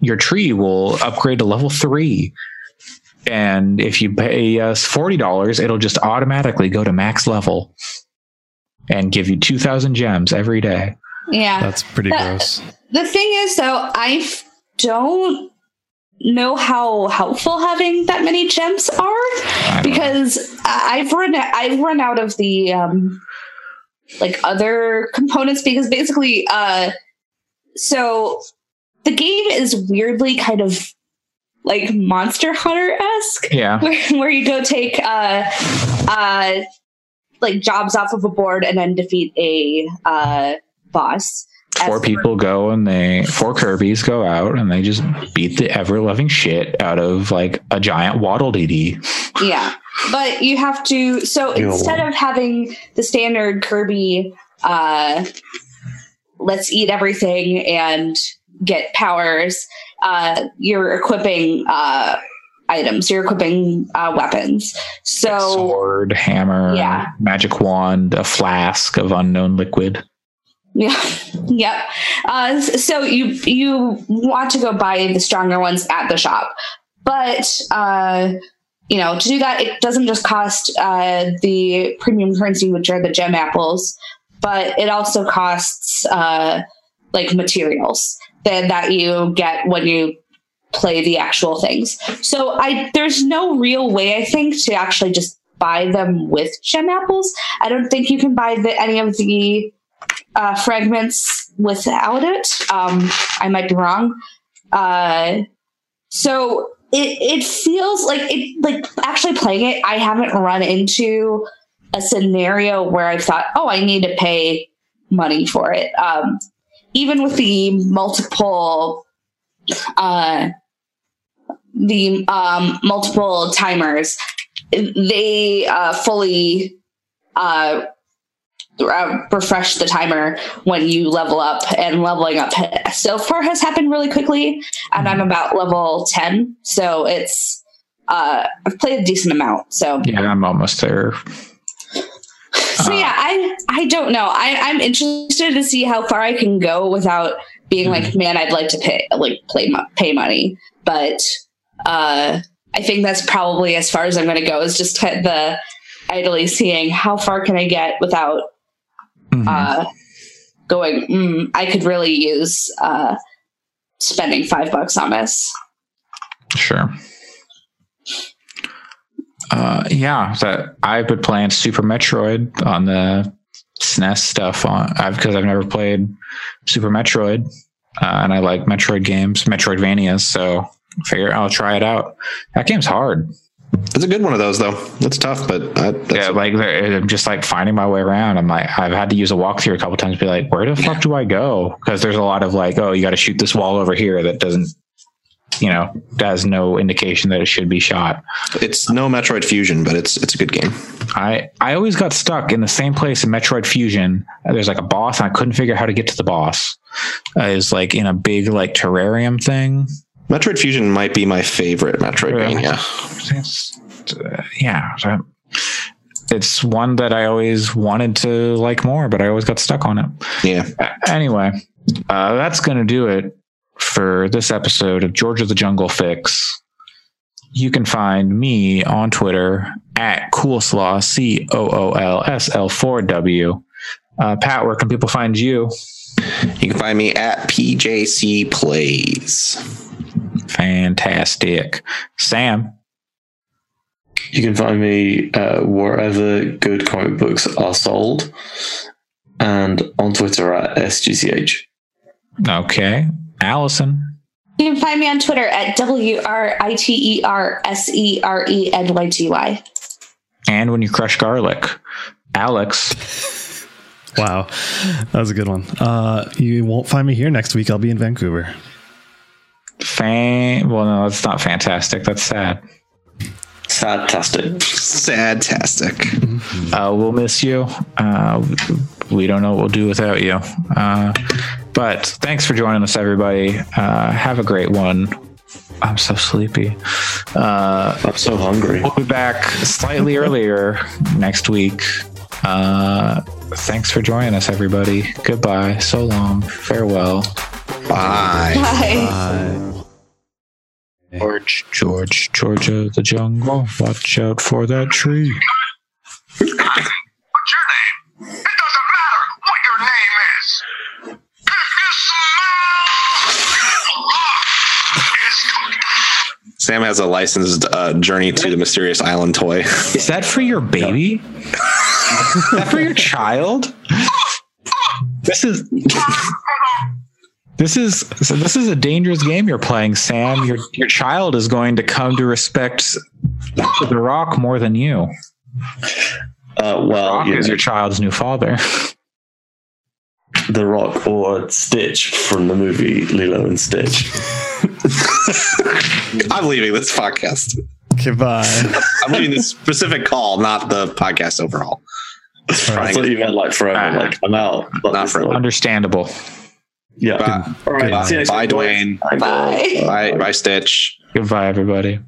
your tree will upgrade to level three. And if you pay us forty dollars, it'll just automatically go to max level and give you two thousand gems every day. Yeah. That's pretty That- gross. The thing is, though, I f- don't know how helpful having that many gems are I don't know. because I- I've run I've run out of the um like other components because basically uh so the game is weirdly kind of like Monster Hunter esque yeah, where, where you go take uh uh like jobs off of a board and then defeat a uh boss. four As- people go and they four Kirby's go out and they just beat the ever loving shit out of like a giant Waddle Dee. Yeah. But you have to so Yeah. instead of having the standard Kirby uh let's eat everything and get powers, uh you're equipping uh items, you're equipping uh weapons. So sword, hammer, Yeah. magic wand, a flask of unknown liquid. Yeah. Yep. Uh, so you you want to go buy the stronger ones at the shop, but uh, you know to do that it doesn't just cost uh, the premium currency, which are the gem apples, but it also costs uh, like materials that that you get when you play the actual things. So I there's no real way I think to actually just buy them with gem apples. I don't think you can buy the, any of the uh, fragments without it. Um, I might be wrong. Uh, so it it feels like it like actually playing it. I haven't run into a scenario where I thought, oh, I need to pay money for it. Um, even with the multiple, uh, the um, multiple timers, they uh, fully uh, uh, refresh the timer when you level up and leveling up. So far has happened really quickly and i'm about level 10 so it's uh i've played a decent amount so. Yeah, I'm almost there. So yeah i i don't know i i'm interested to see how far i can go without being like man i'd like to pay like play mo- pay money but uh i think that's probably as far as i'm going to go is just the idly seeing how far can i get without Mhm. uh, going, mm, I could really use uh, spending five bucks on this. Sure. Uh, yeah, that I've been playing Super Metroid on the SNES stuff on I've because I've never played Super Metroid, uh, and I like Metroid games, Metroidvanias. So figure I'll try it out. That game's hard. It's a good one of those though. It's tough, but I, that's yeah, like I'm just like finding my way around. I'm like I've had to use a walkthrough a couple times. To be like, where the fuck do I go? Because there's a lot of like, oh, you got to shoot this wall over here that doesn't, you know, has no indication that it should be shot. it's no Metroid Fusion, but it's it's a good game. I I always got stuck in the same place in Metroid Fusion. There's like a boss, and I couldn't figure out how to get to the boss. Uh, is like in a big like terrarium thing. Metroid Fusion might be my favorite Metroidvania. Uh, yeah, it's one that I always wanted to like more, but I always got stuck on it. Yeah. Anyway, uh, that's going to do it for this episode of George of the Jungle Fyx. You can find me on Twitter at Coolslaw, C O O L S L 4 W. Uh, Pat, where can people find you? You can find me at PJC Plays. Fantastic. Sam, You can find me uh, wherever good comic books are sold and on Twitter at SGCH. okay. Allison, You can find me on Twitter at W R I T E R S E R E N Y G Y. and when you crush garlic, Alex. Wow, that was a good one. Uh, you won't find me here next week. I'll be in Vancouver. Fan. Well, no, that's not fantastic. That's sad. Fantastic. Sadtastic. Uh, we'll miss you. Uh, we don't know what we'll do without you. Uh, but thanks for joining us, everybody. Uh, have a great one. I'm so sleepy. Uh, I'm so hungry. we'll be back slightly earlier next week. Uh, thanks for joining us, everybody. Goodbye. So long. Farewell. Bye. Bye. Bye. George, George, George of the jungle. Watch out for that tree. Sam has a licensed uh, Journey to the Mysterious Island toy. Is that for your baby? is that for your child? This is this is so this is a dangerous game you're playing, Sam. Your your child is going to come to respect the Rock more than you. Uh, well, Rock you is your child's new father. The Rock or Stitch from the movie Lilo and Stitch. I'm leaving this podcast. Goodbye. I'm leaving this specific call, not the podcast overall. I thought you meant like forever. Ah. like I'm out. But Not it's forever. Understandable. Yeah. Bye, All right. See you next bye week, boys. Dwayne. Bye. Bye, bye, Stitch. Goodbye, everybody.